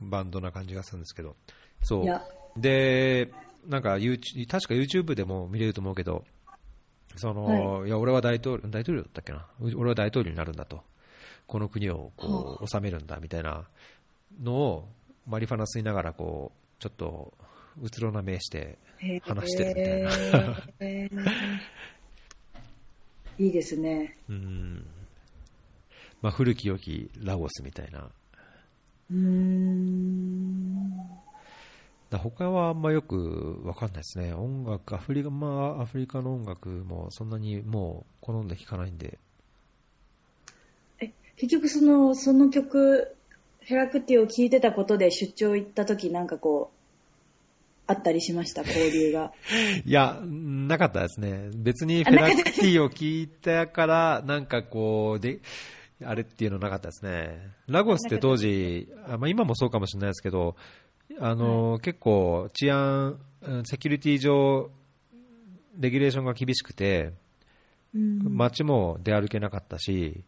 バンドな感じがするんですけど、そう。で、なんか確か YouTube でも見れると思うけど、その、、はいや、俺は大統領、大統領だったっけな？う俺は大統領になるんだと。この国をこう治めるんだみたいなのをマリファナ吸いながらこうちょっとうつろな目して話してるみたいないいですね。うん、まあ、古き良きラオスみたいなうーん。だ他はあんまよくわかんないですね音楽アフリカまあアフリカの音楽もそんなにもう好んで聴かないんでえ、結局その、その曲、ヘラクティを聴いてたことで出張行った時なんかこう、あったりしました、交流が。<laughs> いや、なかったですね。別にフェラクティを聞いたから、なんかこう、で、あれっていうのなかったですね。ラゴスって当時、あまあ、今もそうかもしれないですけど、あの、結構治安、うんセキュリティ上、レギュレーションが厳しくて、うん。街も出歩けなかったし、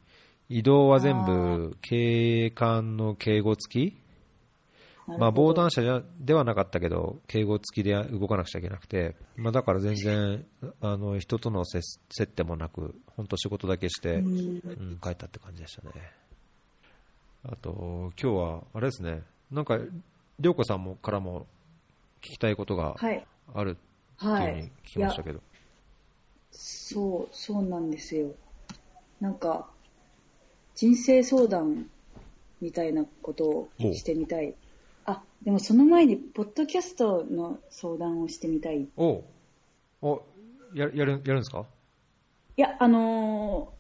移動は全部警官の警護付き？まあ、防弾車じゃではなかったけど、敬語付きで動かなくちゃいけなくて、まあ、だから全然、あの人との接接点もなく、本当仕事だけして、うん。うん、帰ったって感じでしたね。あと、今日は、あれですね、なんか、りょうこさんもからも聞きたいことがはい。あるっていうはい。ふうに聞きましたけど、そう、そうなんですよ。なんか、人生相談みたいなことをしてみたい。あ、でもその前に、ポッドキャストの相談をしてみたい。いおうおややるやるんですか？や、あの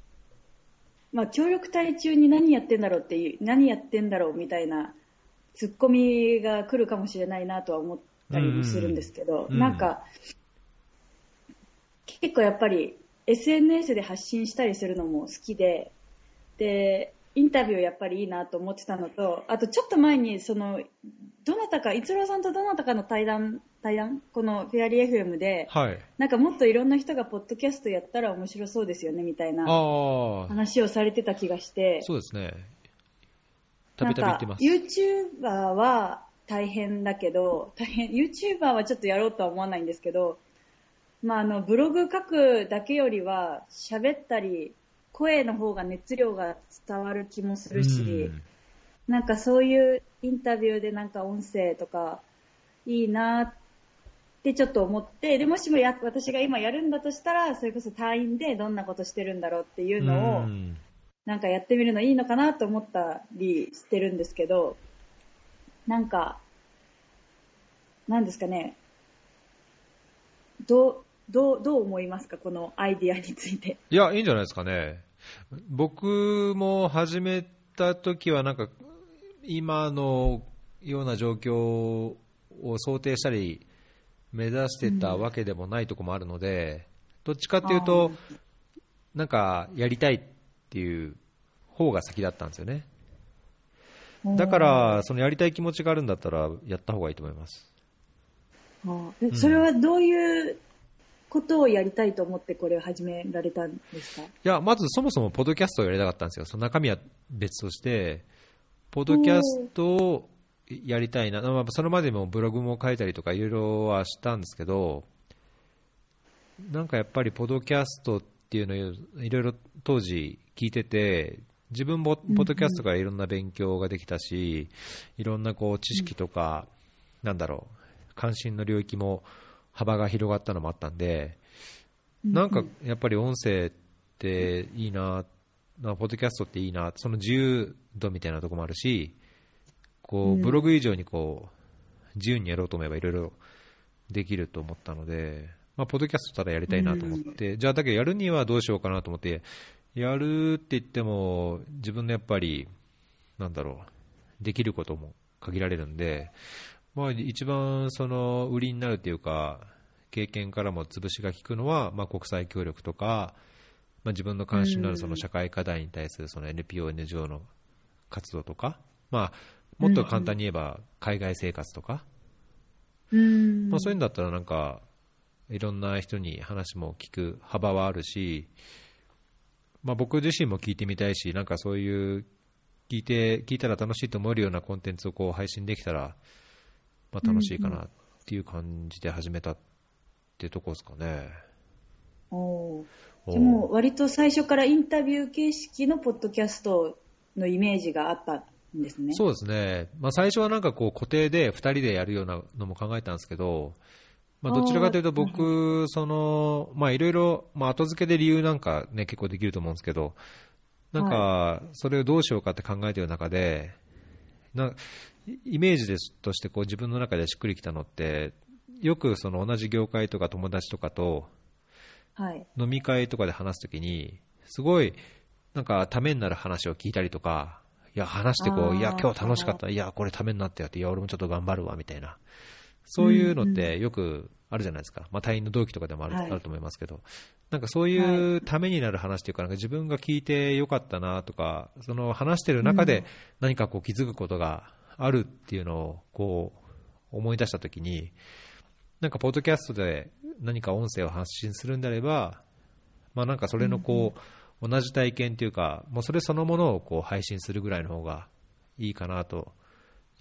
ーまあ、協力隊中に何やってんだろうっていう、何やってんだろうみたいな、ツッコミが来るかもしれないなとは思ったりもするんですけど、うんうんなんか、結構やっぱり SNS で発信したりするのも好きで、で、インタビューやっぱりいいなと思ってたのと、あとちょっと前にその、どなたか、逸郎さんとどなたかの対談、対談？このフェアリー FM で、はい。なんかもっといろんな人がポッドキャストやったら面白そうですよね、みたいな話をされてた気がして、そうですね。たびたび言ってます。なんか YouTuber は大変だけど、大変、YouTuber はちょっとやろうとは思わないんですけど、まあ、あの、ブログ書くだけよりは、喋ったり、声の方が熱量が伝わる気もするし、うんなんかそういうインタビューでなんか音声とかいいなってちょっと思って、で、もしもや、私が今やるんだとしたら、それこそ隊員でどんなことしてるんだろうっていうのを、うんなんかやってみるのいいのかなと思ったりしてるんですけど、なんか、なんですかね、どう、どう、どう思いますか？このアイディアについて。いや、いいんじゃないですかね。僕も始めた時は、なんか、今のような状況を想定したり、目指してたわけでもないところもあるので、どっちかっていうと、なんか、やりたいっていう方が先だったんですよね。だから、そのやりたい気持ちがあるんだったら、やった方がいいと思います。それはどういうことをやりたいと思ってこれを始められたんですか？いや、まずそもそもポッドキャストをやりたかったんですよ。その中身は別として、ポッドキャストをやりたいな。まあ、それまでもブログも書いたりとかいろいろはしたんですけど、なんかやっぱりポッドキャストっていうのをいろいろ当時聞いてて、自分もポッドキャストからいろんな勉強ができたし、いろんなこう知識とか、なんだろう、関心の領域も幅が広がったのもあったんで、なんかやっぱり音声っていいな、まあポッドキャストっていいな、その自由度みたいなところもあるし、こうブログ以上にこう自由にやろうと思えばいろいろできると思ったので、まあ、ポッドキャストただやりたいなと思って、じゃあだけどやるにはどうしようかなと思って、やるって言っても、自分のやっぱり、なんだろう、できることも限られるんで、まあ、一番その売りになるっていうか、経験からも潰しが効くのは、まあ、国際協力とか、まあ、自分の関心のあるその社会課題に対するその NPO、NGO の活動とか、まあ、もっと簡単に言えば海外生活とか、うん。まあ、そういうんだったらなんか、いろんな人に話も聞く幅はあるし、まあ、僕自身も聞いてみたいし、なんかそういう聞いて聞いたら楽しいと思えるようなコンテンツをこう配信できたら、まあ、楽しいかなっていう感じで始めたっていうところですかね。おーおーでも割と最初からインタビュー形式のポッドキャストのイメージがあったんですね。そうですね、まあ、最初はなんかこう固定で2人でやるようなのも考えたんですけど、まあ、どちらかというと僕、そのまあいろいろ、まあ後付けで理由なんかね、結構できると思うんですけど、なんか、それをどうしようかって考えている中で、なイメージですとしてこう自分の中でしっくりきたのって、よくその同じ業界とか友達とかとはい。飲み会とかで話すときに、すごいなんかためになる話を聞いたりとか、いや、話してこう、いや、今日楽しかった、いや、これためになったよって、いや、俺もちょっと頑張るわみたいな、そういうのってよくあるじゃないですか、まあ、隊員の同期とかでもある,、はい。あると思いますけど、なんかそういうためになる話というか、なんか自分が聞いてよかったなとか、その話してる中で何かこう気づくことがあるっていうのをこう思い出したときに、なんかポッドキャストで何か音声を発信するんであれば、まあ、なんかそれのこう、同じ体験というか、もうそれそのものをこう配信するぐらいの方がいいかなと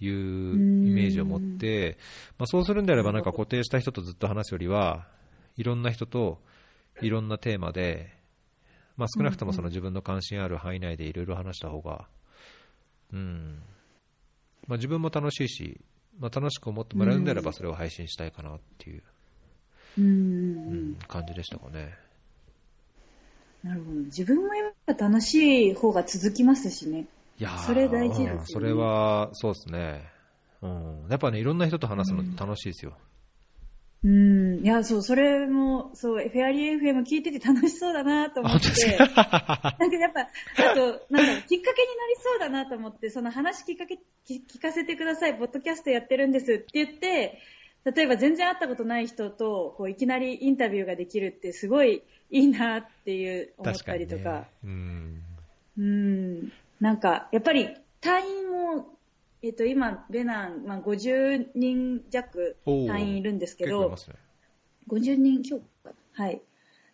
いうイメージを持って、まあ、そうするんであれば、なんか固定した人とずっと話すよりは、いろんな人といろんなテーマで、まあ、少なくともその自分の関心ある範囲内でいろいろ話した方が、うんまあ、自分も楽しいし、まあ、楽しく思ってもらうんであれば、それを配信したいかなっていう、うんうんううんん、感じでしたかね。なるほど。自分もやっぱ楽しい方が続きますしね。いやーそれ大事ですよねうんそれは、そうですね。うん。やっぱね、いろんな人と話すの楽しいですよ。うん。いや、そう、それも、そう、フェアリー FM 聞いてて楽しそうだなと思って。<laughs> なんかやっぱ、あと、なんかきっかけになりそうだなと思って、その話きっかけ、き聞かせてください、ポッドキャストやってるんですって言って、例えば全然会ったことない人と、こう、いきなりインタビューができるってすごいいいなっていう思ったりとか。ね、うん。うん。なんか、やっぱり、隊員もえっと、今、ベナン、まあ、50人弱隊員いるんですけど、ね。50人強かなはい。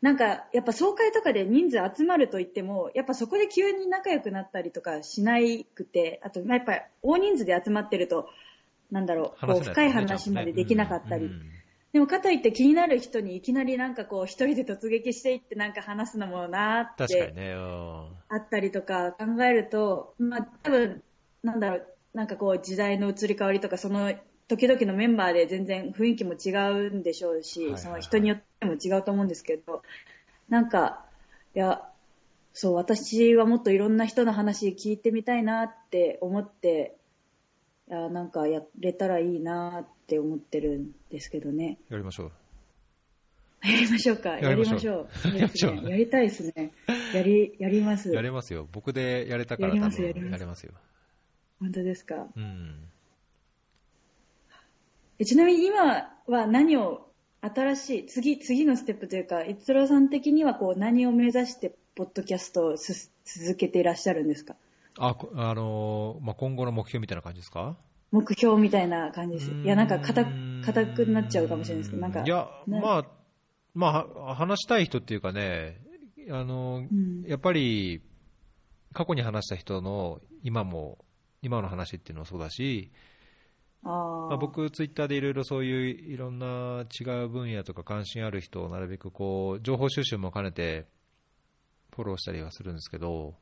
なんか、やっぱ総会とかで人数集まると言っても、やっぱそこで急に仲良くなったりとかしないくて、あと、まあやっぱり大人数で集まってると、なんだろう、こう深い話までできなかったり。でもかといって気になる人にいきなりなんかこう一人で突撃していってなんか話すのもなーっ確かにてね。うんあったりとか考えると、まあ多分、なんだろう、なんかこう時代の移り変わりとかその時々のメンバーで全然雰囲気も違うんでしょうし、はいはいはいその人によっても違うと思うんですけど、なんか、いや、そう、私はもっといろんな人の話聞いてみたいなって思って、いや、なんかやれたらいいなって思ってるんですけどね。やりましょう。やりましょうか。ややりましょう <laughs> やりましょうですね。やりたいですね。やり、やります。やれますよ。僕でやれたからやりますやりますやれますよ。本当ですか？うん。えちなみに今は何を、新しい、次、次のステップというか、逸郎さん的にはこう何を目指して、ポッドキャストをす続けていらっしゃるんですか？あ、こあのーまあ、今後の目標みたいな感じですか？目標みたいな感じです。いや、なんか硬く、硬くなっちゃうかもしれないですけど、なんか。いや、ねまあ、まあ、は話したい人っていうかね、あの、うんやっぱり、過去に話した人の今も、今の話っていうのもそうだし、あーまあ、僕、ツイッターでいろいろそういういろんな違う分野とか関心ある人をなるべくこう情報収集も兼ねてフォローしたりはするんですけど、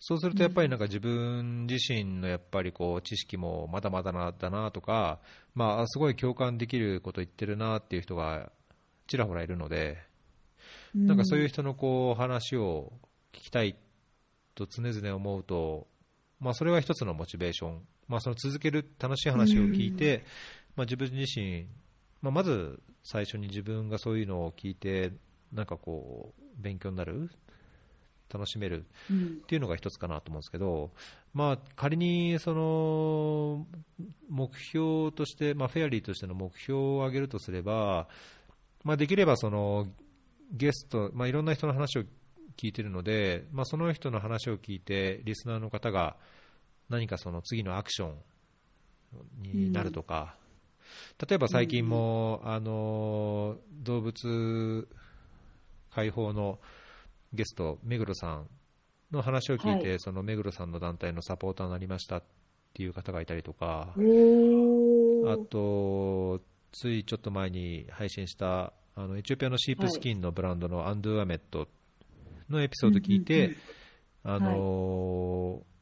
そうするとやっぱりなんか自分自身のやっぱりこう知識もまだまだなだなとか、まあ、すごい共感できること言ってるなっていう人がちらほらいるので、なんかそういう人のこう話を聞きたいと常々思うと、まあ、それは一つのモチベーション、まあ、その続ける楽しい話を聞いて、まあ、自分自身、まあ、まず最初に自分がそういうのを聞いて、なんかこう、勉強になる、楽しめるうん。っていうのが一つかなと思うんですけど、まあ、仮にその目標として、まあ、フェアリーとしての目標を上げるとすれば、まあ、できればそのゲスト、まあ、いろんな人の話を聞いているので、まあ、その人の話を聞いて、リスナーの方が何かその次のアクションになるとか、例えば最近も、あの動物解放のゲスト、目黒さんの話を聞いて、はその目黒さんの団体のサポーターになりましたっていう方がいたりとか、あと、ついちょっと前に配信した、あのエチオピアのシープスキンのブランドのアンドゥアメットのエピソード聞いて、あの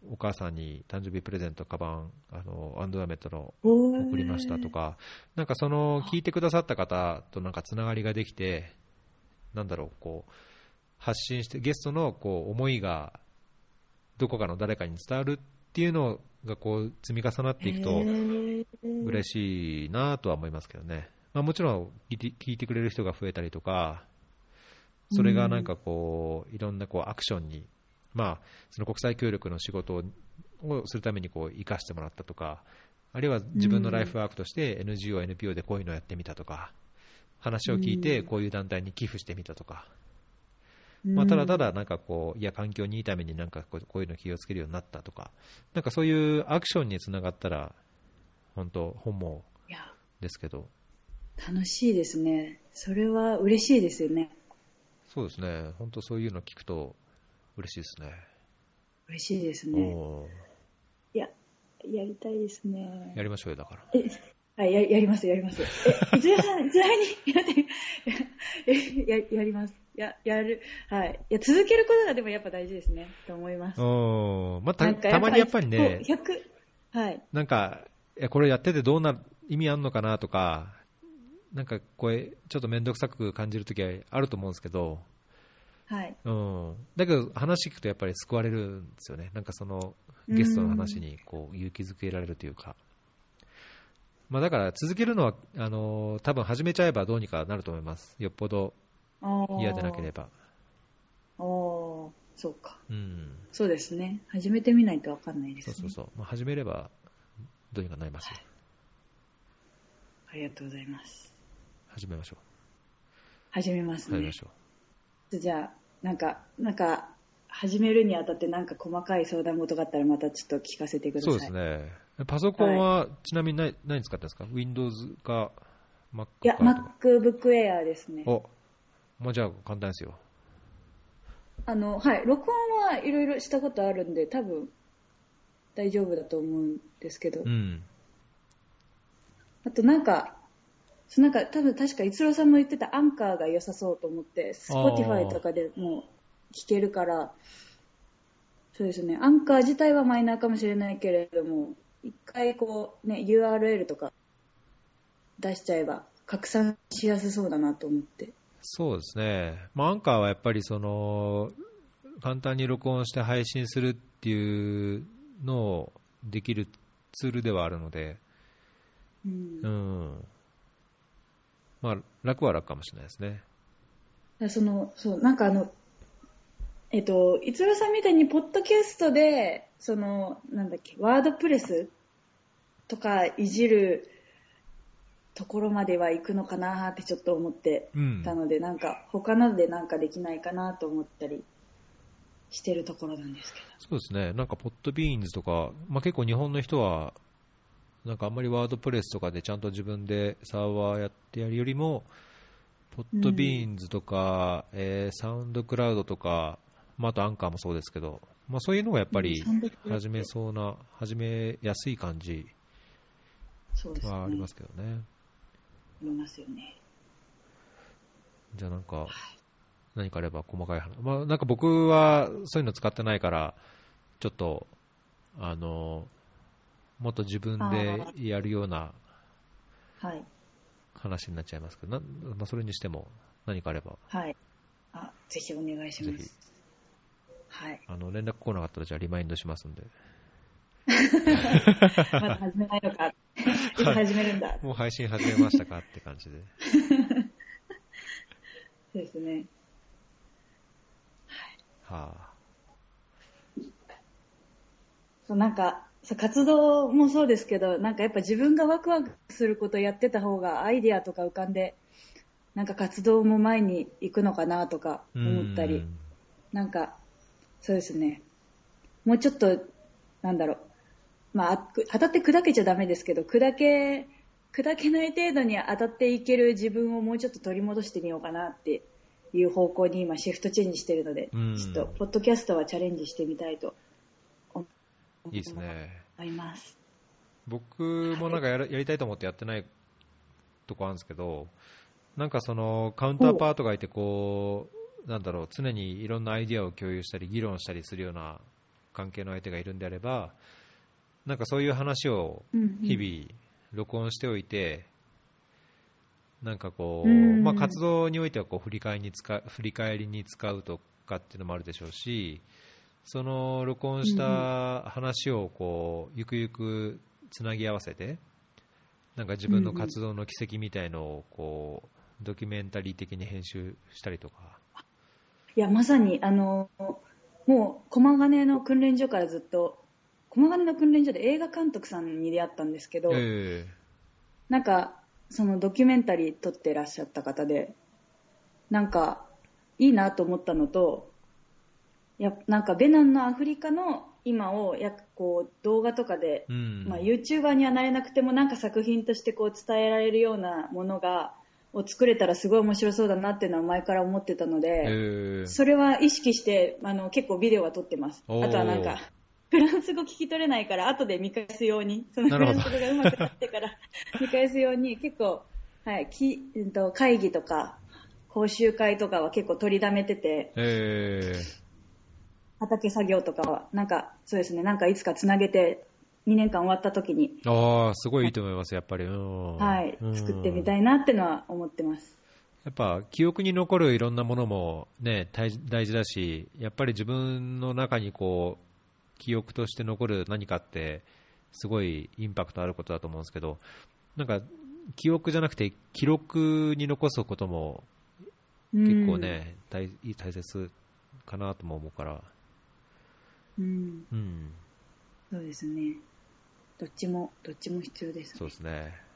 お母さんに誕生日プレゼント、カバン、あのアンドゥアメットの送りましたとか、なんかその聞いてくださった方となんかつながりができて、なんだろう、こう発信して、ゲストのこう思いがどこかの誰かに伝わるっていうのがこう積み重なっていくと、嬉しいなとは思いますけどね、まあ、もちろん聞いてくれる人が増えたりとか、それがなんかこういろんなこうアクションに、まあ、その国際協力の仕事ををするためにこう生かしてもらったとか、あるいは自分のライフワークとして NGO、NPO でこういうのをやってみたとか、話を聞いてこういう団体に寄付してみたとか、まあ、ただただなんかこう、いや、環境にいいためになんかこうこういうの気をつけるようになったとか、なんかそういうアクションにつながったら、本当、本望ですけど、楽しいですね。それは嬉しいですよね。そうですね、本当そういうの聞くと嬉しいですね。嬉しいですね。いや、やりたいですね。やりましょうよ、だから。え、はい、ややります、やります。え、一応さん、ちなみに、やって、<laughs> や、ややります。や、やる。はい。いや、続けることがでもやっぱ大事ですね、と思います。うんまあ、たたまにやっぱりね、こう100、はい。なんか、いやこれやっててどうなる意味あんのかなとか、なんかこれ、ちょっと面倒くさく感じるときはあると思うんですけど、はい。うん、だけど話聞くとやっぱり救われるんですよね、なんかそのゲストの話にこう勇気づけられるというか、まあ、だから続けるのはあの多分始めちゃえばどうにかなると思います、よっぽど嫌でなければ。ば。おーそうか。うん、そうですね。始めてみないとわかんないですね。そうそうそう、まあ、始めればどうにかなりますよ、ありがとうございます。始めましょ始めますう、始めねま。しょじゃあ、なんか、なんか、始めるにあたってなんか細かい相談事があったらまたちょっと聞かせてくう。ださい。そうですね、パソコンはちなみに何何使ってるんですか ?Windows か Mac かいや、MacBook Air ですね。お、もうじゃあ簡単ですよ。あの、はい、録音はいろいろしたことあるんで、多分大丈夫だと思うんですけど、うん。あとなんか、そうなんか多分確か逸郎さんも言ってたアンカーが良さそうと思って、Spotify とかでも聞けるから、そうですね、アンカー自体はマイナーかもしれないけれども、一回こうね、URL とか出しちゃえば拡散しやすそうだなと思って。そうですね。まあ、アンカーはやっぱりその、簡単に録音して配信するっていうのをできるツールではあるので、うんうん。まあ、楽は楽かもしれないですね。その、そう、なんかあの、えっと、逸郎さんみたいに、ポッドキャストで、その、なんだっけ、ワードプレスとかいじるところまでは行くのかなってちょっと思ってうん。たので、なんか、他のでなんかできないかなと思ったりしてるところなんですけそうですね。なんか、ポッドビーンズとか、まあ、結構日本の人は、なんかあんまりワードプレスとかでちゃんと自分でサーバーやってやるよりも、ポッドビーンズとか、えーサウンドクラウドとか、まあ、あとアンカーもそうですけど、まあ、そういうのがやっぱり始めそうな、始めやすい感じ。はありますけどね。ありますよね。じゃあなんか、何かあれば細かい話。まあなんか僕はそういうの使ってないから、ちょっと、あの、もっと自分でやるようなはい。話になっちゃいますけど、なまあ、それにしても何かあれば、はい。あ、ぜひお願いしまぜひす。はい。あの連絡来なかったらじゃあリマインドしますんで。<laughs> まだ始めないのか。<laughs> いつ始めるんだ。もう配信始めましたかって感じで。<laughs> そうですね。はあ。そうなんか、そう活動もそうですけど、なんかやっぱ自分がワクワクすることやってた方がアイディアとか浮かんで、なんか活動も前に行くのかなとか思ったり、うんなんか、そうですね。もうちょっと、なんだろう。まああ、当たって砕けちゃダメですけど、砕け、砕けない程度に当たっていける自分をもうちょっと取り戻してみようかなっていう方向に今シフトチェンジしてるので、うんちょっと、ポッドキャストはチャレンジしてみたいと。思います。僕もなんかやるやりたいと思ってやってないとこあるんですけど、なんかそのカウンターパートがいてこう、なんだろう、常にいろんなアイディアを共有したり、議論したりするような関係の相手がいるんであれば、なんかそういう話を日々録音しておいて、なんかこう、うんまあ、活動においてはこう振り返りに使う振り返りに使うとかっていうのもあるでしょうし、その録音した話をこうゆくゆくつなぎ合わせて、なんか自分の活動の軌跡みたいのをこうドキュメンタリー的に編集したりとか、いや、まさに、あの、もう、駒ヶ根の訓練所からずっと、駒ヶ根の訓練所で映画監督さんに出会ったんですけど、えなんか、そのドキュメンタリー撮ってらっしゃった方で、なんか、いいなと思ったのと、やなんかベナンのアフリカの今をやこう動画とかでえ、うん。まあ、YouTuber にはなれなくてもなんか作品としてこう伝えられるようなものがを作れたらすごい面白そうだなっていうのは前から思ってたので、ええ。それは意識してあの結構ビデオは撮ってます。あとはなんかフランス語聞き取れないから後で見返すように。そのフランス語がうまくなってから <laughs> 見返すように結構、はいきうんと会議とか講習会とかは結構取りだめてて。え畑作業とかはなんかそうですねなんかいつかつなげて2年間終わった時に、えああ、すごいいいと思います、やっぱり。うん。はいうん。作ってみたいなってのは思ってます。やっぱ記憶に残るいろんなものも、ね、大事大事だし、やっぱり自分の中にこう記憶として残る何かって、すごいインパクトあることだと思うんですけど、なんか記憶じゃなくて、記録に残すことも結構ね、大大切かなとも思うから、うん、うんうん、そうですね。どっちも、どっちも必要ですね。そうですね。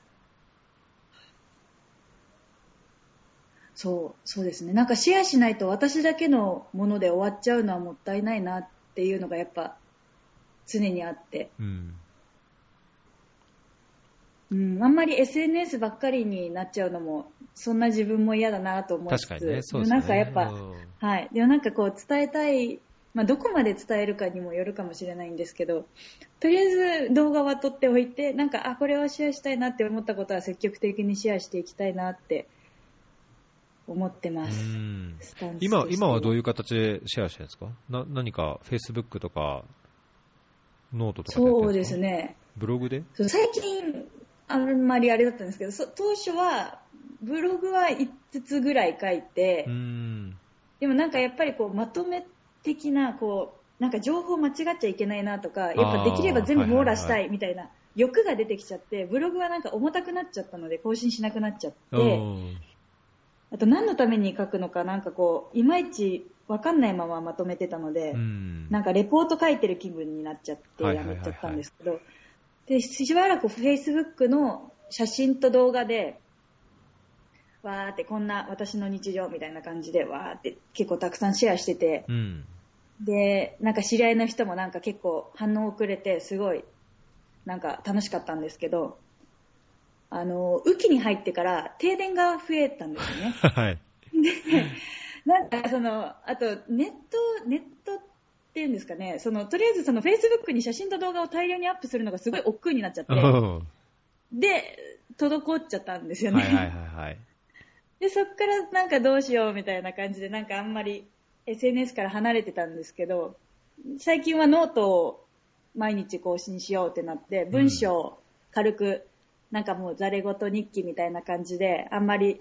そう、そうですね。なんかシェアしないと私だけのもので終わっちゃうのはもったいないなっていうのがやっぱ常にあって。うん、うん、あんまり SNS ばっかりになっちゃうのも、そんな自分も嫌だなと思いつつ、確かにね、そうですね。なんかやっぱ、うんはい。でもなんかこう伝えたい、まあどこまで伝えるかにもよるかもしれないんですけど、とりあえず動画は撮っておいて、なんか、あ、これはシェアしたいなって思ったことは積極的にシェアしていきたいなって思ってまうす。今、今はどういう形でシェアしてるんですか？な何か Facebook とか、ノートとかそうんですすね。ブログで？最近、あんまりあれだったんですけど、そ当初は、ブログは5つぐらい書いて、うん。でもなんかやっぱりこうまとめ的な、こう、なんか情報間違っちゃいけないなとか、やっぱできれば全部網羅したいみたいな欲が出てきちゃって、ブログはなんか重たくなっちゃったので更新しなくなっちゃっうて、んあと何のために書くのかなんかこう、いまいちわかんないまままとめてたので、うん。なんかレポート書いてる気分になっちゃってやめちゃったんですけど、で、しばらく Facebook の写真と動画で、わーってこんな私の日常みたいな感じでわーって結構たくさんシェアしてて、うん。で、なんか知り合いの人もなんか結構反応遅れてすごいなんか楽しかったんですけど、あの、雨季に入ってから停電が増えたんですよね。<laughs> はい。なんかその、あとネット、ネットっていうんですかね、その、とりあえずその Facebook に写真と動画を大量にアップするのがすごい億劫になっちゃって、<laughs> うんで、滞っちゃったんですよね。はいはいはいはい。で、そっからなんかどうしようみたいな感じで、なんかあんまり SNS から離れてたんですけど、最近はノートを毎日更新しようってなって、文章を軽く、なんかもうざれ言日記みたいな感じで、あんまり、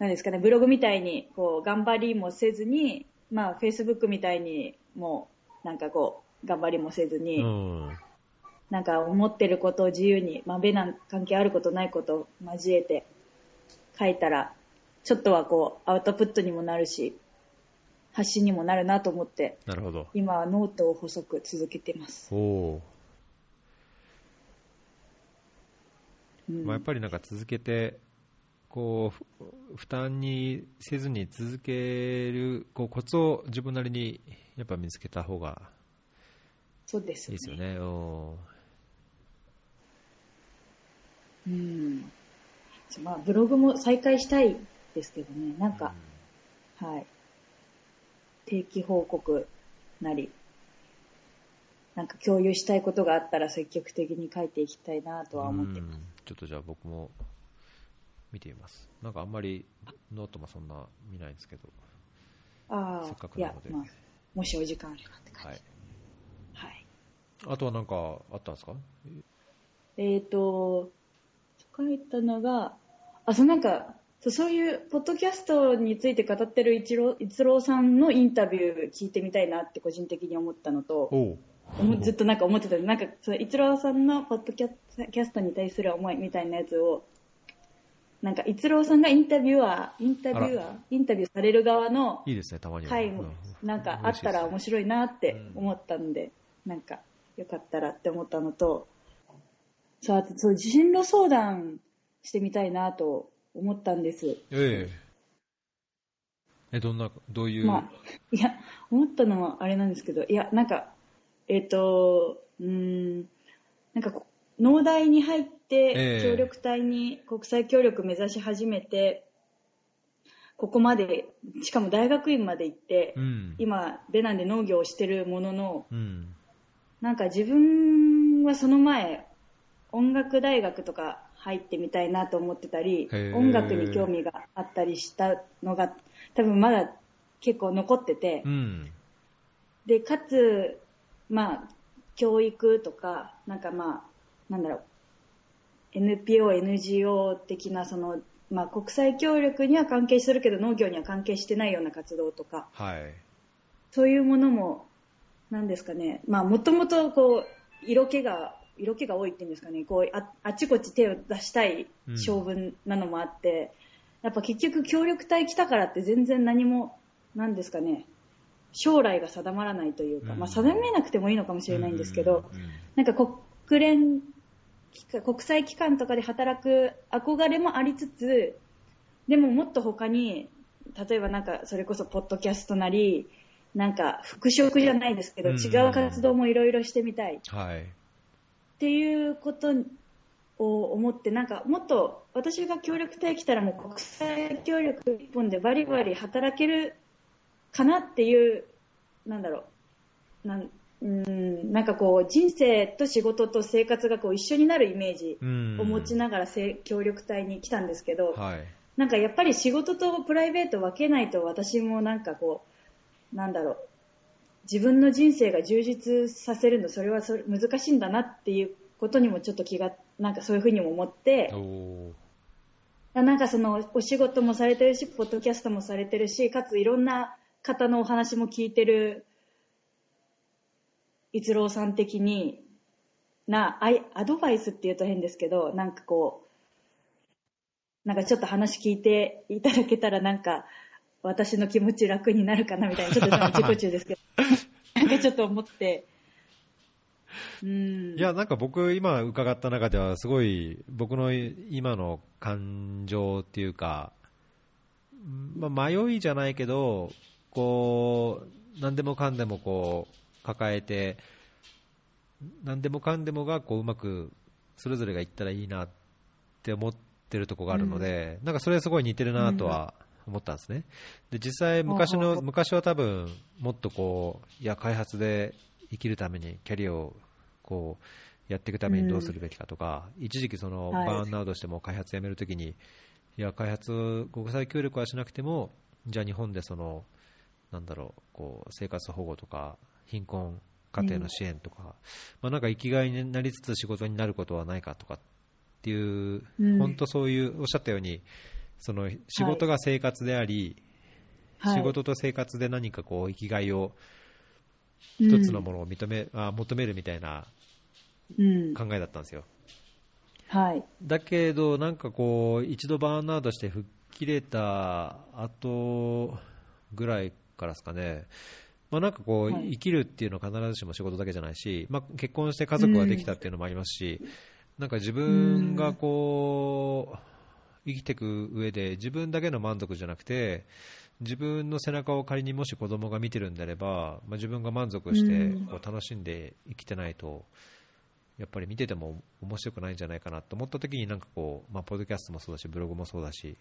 なんですかね、ブログみたいに、こう、頑張りもせずに、まあ、Facebook みたいに、もう、なんかこう、頑張りもせずに、うん。なんか思ってることを自由に、まあ、別な関係あることないことを交えて書いたら、ちょっとはこう、アウトプットにもなるし、発信にもなるなと思って、なるほど。今はノートを細く続けてます。お。まあ、やっぱりなんか続けて、こう、ふ負担にせずに続ける、こう、コツを自分なりにやっぱ見つけた方がそうですいいですよね。おうん。まあ、ブログも再開したいですけどね、なんーか、はい。定期報告なり、なんか共有したいことがあったら積極的に書いていきたいなとは思ってます。うんちょっとじゃあ僕も見てみます。なんかあんまりノートもそんな見ないんですけど。あせっかくなので、まあ、もしお時間あればって感じ。はい。はい。あとはなんかあったんですか？えっ、と、書いたのが、あ、そうなんか、そういうポッドキャストについて語ってる一郎一郎さんのインタビュー聞いてみたいなって個人的に思ったのと、ずっとなんか思ってたなんか、その一郎さんのポッドキャストに対する思いみたいなやつを、なんか一郎さんがインタビュアー、インタビュアー、インタビューされる側のいいですね、たまには。回もうん。なんかあったら面白いなってうん思ったんで、なん。かよかったらって思ったのと、そう、あとそう、進路相談してみたいなと思ったんです。ええ。え、どんな、どういう、まあ、いや、思ったのはあれなんですけど、いや、なんか、えっ、と、うーん、なんかこ、農大に入っええて、協力隊に国際協力目指し始めて、ここまで、しかも大学院まで行って、うん。今、ベナンで農業をしてるものの、うん。なんか自分はその前、音楽大学とか入ってみたいなと思ってたり音楽に興味があったりしたのが、多分まだ結構残っててう、ん。で、かつ、まあ、教育とか、なんかまあ、なんだろう、NPO、NGO 的な、その、まあ、国際協力には関係するけど農業には関係してないような活動とか、はい。そういうものも、なんですかね、まあ、もともと、こう、色気が、色気が多いっていうんですかね、こう、ああっちこっち手を出したい性分なのもあって、やっぱ結局協力隊来たからって全然何も、なんですかね、将来が定まらないというか、うん。まあ、定めなくてもいいのかもしれないんですけど、うん、なんか国連国際機関とかで働く憧れもありつつ、でももっと他に、例えばなんかそれこそポッドキャストなり、なんか服飾じゃないですけど、うん。違う活動もいろいろしてみたい。っはい。ていうことを思って、なんかもっと私が協力隊来たらもう国際協力一本でバリバリ働けるかなっていう、なんだろう、なんうんなんかこう人生と仕事と生活がこう一緒になるイメージうん。を持ちながらせ協力隊に来たんですけど、はい。なんかやっぱり仕事とプライベート分けないと私もなんかこう、なんだろう、自分の人生が充実させるの、それはそれ難しいんだなっていうことにもちょっと気が、なんかそういうふうにも思ってなんかそのお仕事もされてるし、ポッドキャストもされてるし、かついろんな方のお話も聞いてる、逸郎さん的に、な、アイアドバイスって言うと変ですけど、なんかこう、なんかちょっと話聞いていただけたらなんか、私の気持ち楽になるかなみたいな、ちょっと自己中ですけど、<laughs> なんかちょっと思って、うん。いや、なんか僕、今伺った中では、すごい僕の今の感情っていうか、まあ、迷いじゃないけど、こう、何でもかんでもこう、抱えて、何でもかんでもがこううまくそれぞれがいったらいいなって思ってるところがあるので、なんかそれすごい似てるなとは思ったんですね。で、実際昔の、昔は多分、もっとこう、いや、開発で生きるためにキャリアをこうやっていくためにどうするべきかとか、一時期そのはい。バーンアウトしても開発やめるときに、いや、開発、国際協力はしなくても、じゃあ日本でその、なんだろう、こう、生活保護とか、貧困家庭の支援とか、まあなんか生きがいになりつつ仕事になることはないかとかっていう、うん本当そういう、おっしゃったように、その仕事が生活であり、はい仕事と生活で何かこう生きがいを一つのものを認め、あ求めるみたいなうん。考えだったんですよ。はい。だけど、なんかこう、一度バーンアウトして吹っ切れた後ぐらいからですかね、まあ、なんかこう、はい。生きるっていうのは必ずしも仕事だけじゃないし、まあ、結婚して家族ができたっていうのもありますし、なんか自分がこう、生きていく上で自分だけの満足じゃなくて、自分の背中を仮にもし子供が見てるんであれば、まあ、自分が満足してうん。こう楽しんで生きてないと、やっぱり見てても面白くないんじゃないかなと思った時になんかこう、まあ、ポッドキャストもそうだしブログもそうだし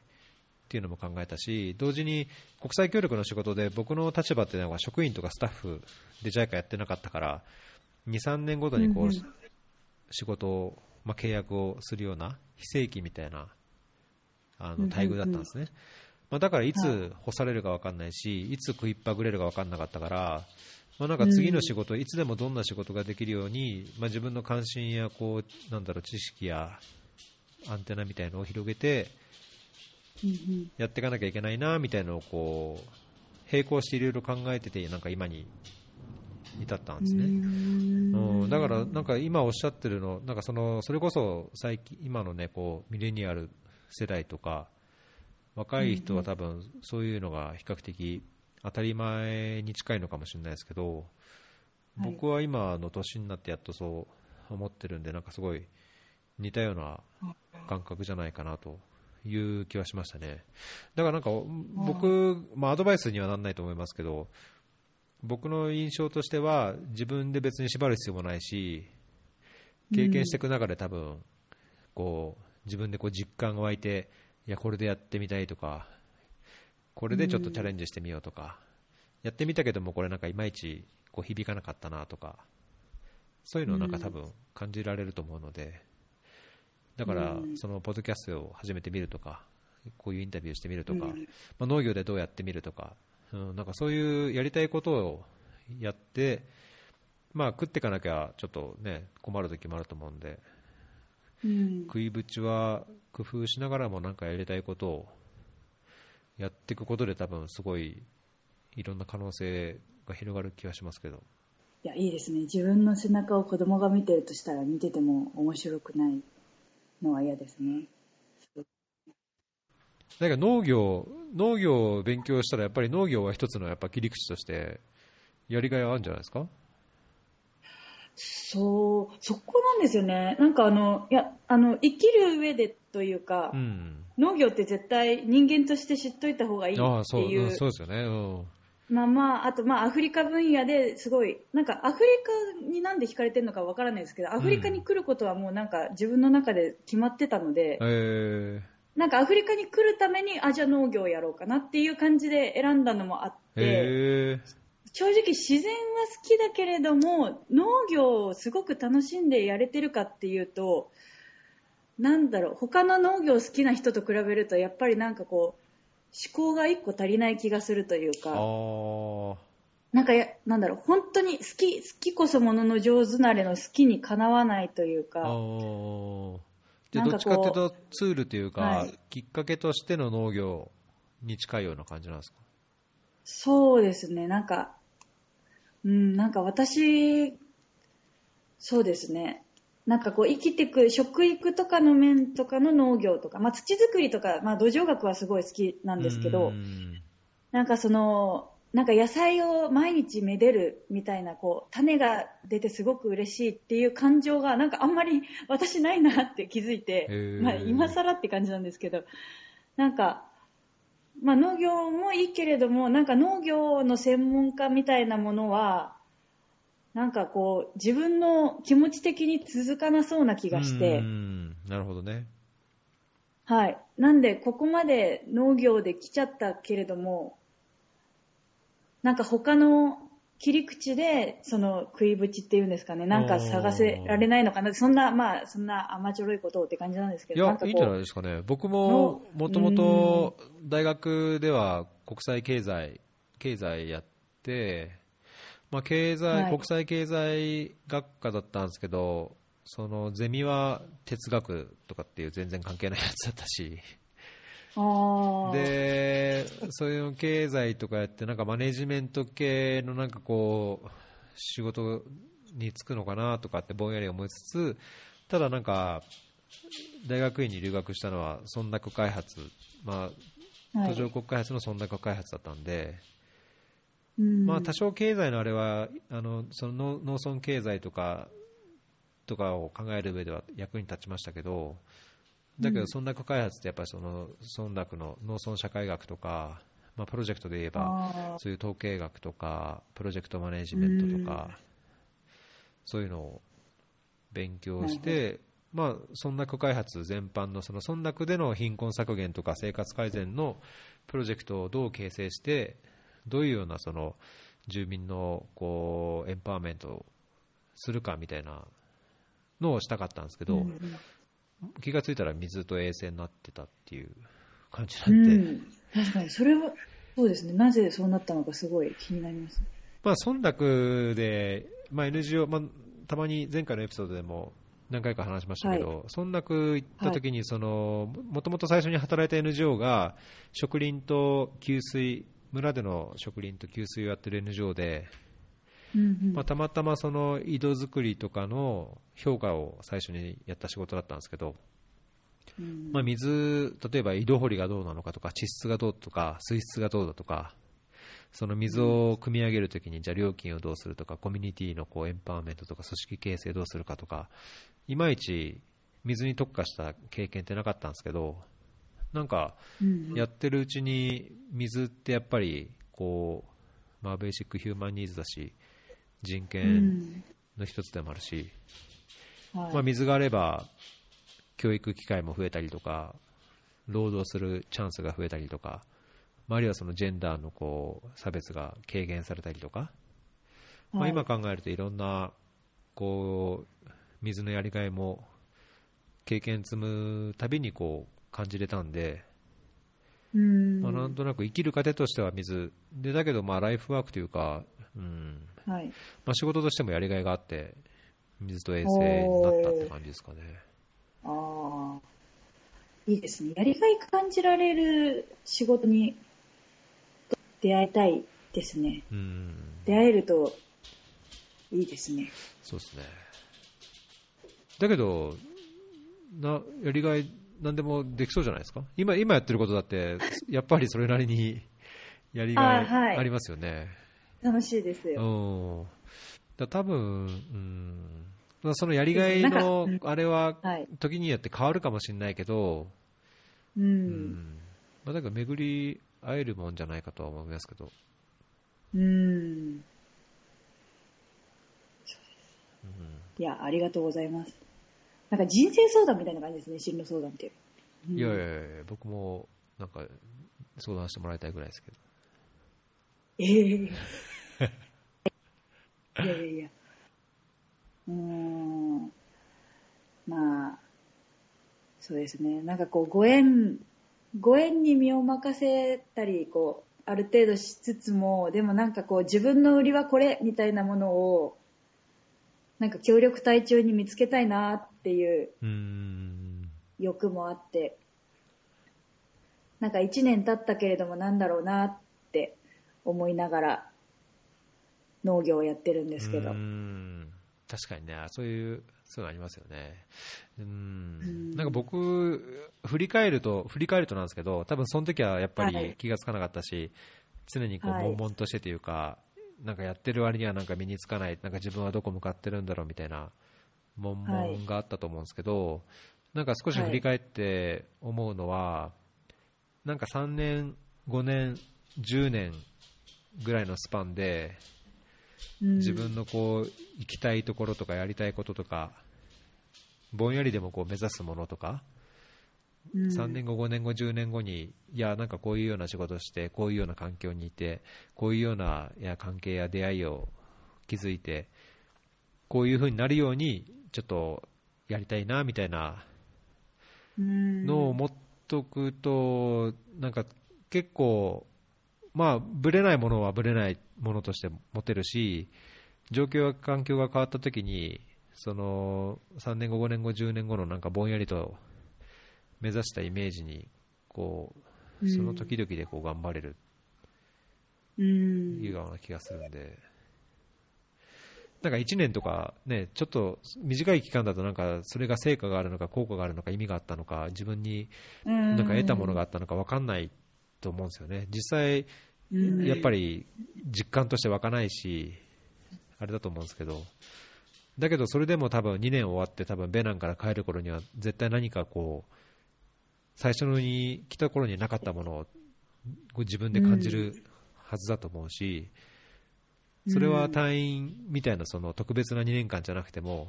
っていうのも考えたし同時に国際協力の仕事で僕の立場っていうのは職員とかスタッフで JICA やってなかったから23年ごとにこう、仕事を、まあ、契約をするような非正規みたいなあの待遇だったんですね、まあ、だからいはつ干されるか分かんないしいつ食いっぱぐれるか分かんなかったからまあ、なんか次の仕事、いつでもどんな仕事ができるように、まあ、自分の関心やこうなんだろう知識やアンテナみたいのを広げてやっていかなきゃいけないなみたいなのをこう並行していろいろ考えててなんか今に至ったんですね。うん、だから、なんか今おっしゃってるの、なんかそのそれこそ最近、今のねこうミレニアル世代とか、若い人は多分そういうのが比較的当たり前に近いのかもしれないですけど、はい。僕は今の年になってやっとそう思ってるんで、なんかすごい似たような感覚じゃないかなという気はしましたね。だからなんか僕、まあ、アドバイスにはならないと思いますけど、僕の印象としては自分で別に縛る必要もないし経験していく中で多分こう自分でこう実感が湧いていやこれでやってみたいとかこれでちょっとチャレンジしてみようとかやってみたけどもこれなんかいまいちこう響かなかったなとかそういうのをなんか多分感じられると思うのでだからうん。そのポッドキャストを始めてみるとかこういうインタビューしてみるとか、うん。まあ、農業でどうやってみるとか、うん、なんかそういうやりたいことをやって、まあ、食っていかなきゃちょっとね困る時もあると思うんでうん。食いぶちは工夫しながらもなんかやりたいことをやっていくことで多分すごいいろんな可能性が広がる気がしますけど。いや、いいですね。自分の背中を子供が見てるとしたら見てても面白くないのは嫌ですね。なんか農業農業を勉強したらやっぱり農業は一つのやっぱ切り口としてやりがいはあるんじゃないですか？そう、そこなんですよね。なんかあの、いや、あの、生きる上でというか、うん農業って絶対人間として知っといた方がいいああっていうそううんそうですよね、うんまあまあ、あとまあアフリカ分野ですごい、なんかアフリカになんで惹かれてるのかわからないですけど、アフリカに来ることはもうなんか自分の中で決まってたので、えなんかアフリカに来るために、あ、じゃあ農業やろうかなっていう感じで選んだのもあっー、て、え正直自然は好きだけれども、農業をすごく楽しんでやれてるかっていうと、なんだろう、他の農業好きな人と比べると、やっぱりなんかこう、思考が一個足りない気がするというか、ー。なんかや、なんだろう、本当に好き、好きこそものの上手なれの好きにかなわないというあか、ーじどっちかっていうとツールというか、はい。きっかけとしての農業に近いような感じなんですか？そうですね、なんか、うん、なんか私、そうですね、なんかこう生きていく食育とかの面とかの農業とか、まあ、土作りとか、まあ、土壌学はすごい好きなんですけうど、ん。なんかその、なんか野菜を毎日めでるみたいな、こう、種が出てすごく嬉しいっていう感情が、なんかあんまり私ないなって気づいてまあ今更って感じなんですけど、なんか、まあ農業もいいけれども、なんか農業の専門家みたいなものは、なんかこう、自分の気持ち的に続かなそうな気がして、うんなるほどね。はい。なんで、ここまで農業で来ちゃったけれども、なんか他の切り口で、その食いぶちっていうんですかね、なんか探せられないのかな、そんな、まあ、そんな甘ちょろいことをって感じなんですけど、ないやいいんじゃないですかね。僕ももともと大学では国際経済経済やって、まあ、経済、はい。国際経済学科だったんですけどそのゼミは哲学とかっていう全然関係ないやつだったし。でそういう経済とかやってなんかマネジメント系のなんかこう仕事に就くのかなとかってぼんやり思いつつただなんか大学院に留学したのは村落開発、まあ、はい。途上国開発の村落開発だったんで、うん。まあ、多少経済のあれはあのその農農村経済とかとかを考える上では役に立ちましたけどだけど村落開発ってやっぱりその村落の農村社会学とか、まあ、プロジェクトで言えばそういう統計学とかプロジェクトマネジメントとかそういうのを勉強して、まあ、村落開発全般のその村落での貧困削減とか生活改善のプロジェクトをどう形成してどういうようなその住民のこうエンパワーメントをするかみたいなのをしたかったんですけど、うん気がついたら水と衛生になってたっていう感じうなんで、ん、確かに、それは、そうですね、なぜそうなったのかすごい気になります。まあ、村落で、まあ、NGO、まあ、たまに前回のエピソードでも何回か話しましたけど、村落行った時にその、もともと最初に働いた NGO が植林と給水、村での植林と給水をやってる NGO で、うんうん。まあ、たまたまその井戸作りとかの評価を最初にやった仕事だったんですけど、うん。まあ、水、例えば井戸掘りがどうなのかとか、地質がどうとか、水質がどうだとか、その水を汲み上げるときに、じゃあ料金をどうするとか、コミュニティのこうエンパワーメントとか、組織形成どうするかとか、いまいち水に特化した経験ってなかったんですけど、なんか、うんやってるうちに、水ってやっぱり、こう、まあ、ベーシックヒューマンニーズだし、人う権んの一つでもあるし、はい。まあ、水があれば教育機会も増えたりとか労働するチャンスが増えたりとか、まあ、あるいはそのジェンダーのこう差別が軽減されたりとか、まあ、はい。今考えるといろんなこう水のやりがいも経験積むたびにこう感じれたんで、うんまあ、なんとなく生きる糧としては水でだけどまあライフワークというか、うんはいまあ、仕事としてもやりがいがあって水と衛生になったって感じですかね。ああ、いいですね。やりがい感じられる仕事に出会いたいですね。うん出会えるといいですね。そうですね。だけど、な、やりがい、なんでもできそうじゃないですか？今、今やってることだって、<laughs> やっぱりそれなりにやりがいありますよね。楽しいですうよ。ん。だ多分、うん。まあそのやりがいのあれは、はい。時によって変わるかもしれないけど、う。うんまあ、だから巡り会えるもんじゃないかとは思いますけど。うん。いや、ありがとうございます。なんか人生相談みたいな感じですね、進路相談って。うんいやいやいや僕もなんか相談してもらいたいぐらいですけど。ええ <laughs> いやいやいや。うーん。まあ、そうですね。なんかこう、ご縁、ご縁に身を任せたり、こう、ある程度しつつも、でもなんかこう、自分の売りはこれみたいなものを、なんか協力隊中に見つけたいなっていう。欲もあって、なんか一年経ったけれどもなんだろうなって思いながら農業をやってるんですけど。確かにね、そういう、そういうのありますよね。うん。ん。なんか僕、振り返ると、振り返るとなんですけど、多分その時はやっぱはいり気がつかなかったし、常にこう、はい。悶々としてというか、なんかやってる割にはなんか身につかない、なんか自分はどこ向かってるんだろうみたいな、悶々があったと思うんですけど、なんか少し振り返って思うのは、なんか3年、5年、10年ぐらいのスパンで、うん。自分のこう行きたいところとかやりたいこととかぼんやりでもこう目指すものとか、うん。3年後、5年後、10年後にいやなんかこういうような仕事をしてこういうような環境にいてこういうようないや関係や出会いを築いてこういう風になるようにちょっとやりたいなみたいなうん。のを持っとくと、なんか結構、まあ、ぶれないものはぶれないものとして持てるし、状況や環境が変わったときに、その3年後、5年後、10年後のなんかぼんやりと目指したイメージに、こう、その時々でこう頑張れるうん。いうような気がするんで、なんか1年とかね、ちょっと短い期間だとなんかそれが成果があるのか効果があるのか意味があったのか自分にうん。なんか得たものがあったのか分かんないと思うんですよね。実際うん。やっぱり実感として湧かないし、あれだと思うんですけど、だけどそれでも多分2年終わって多分ベナンから帰る頃には絶対何かこう、最初に来た頃になかったものをご自分で感じるはずだと思うし、それは隊員みたいなその特別な2年間じゃなくても、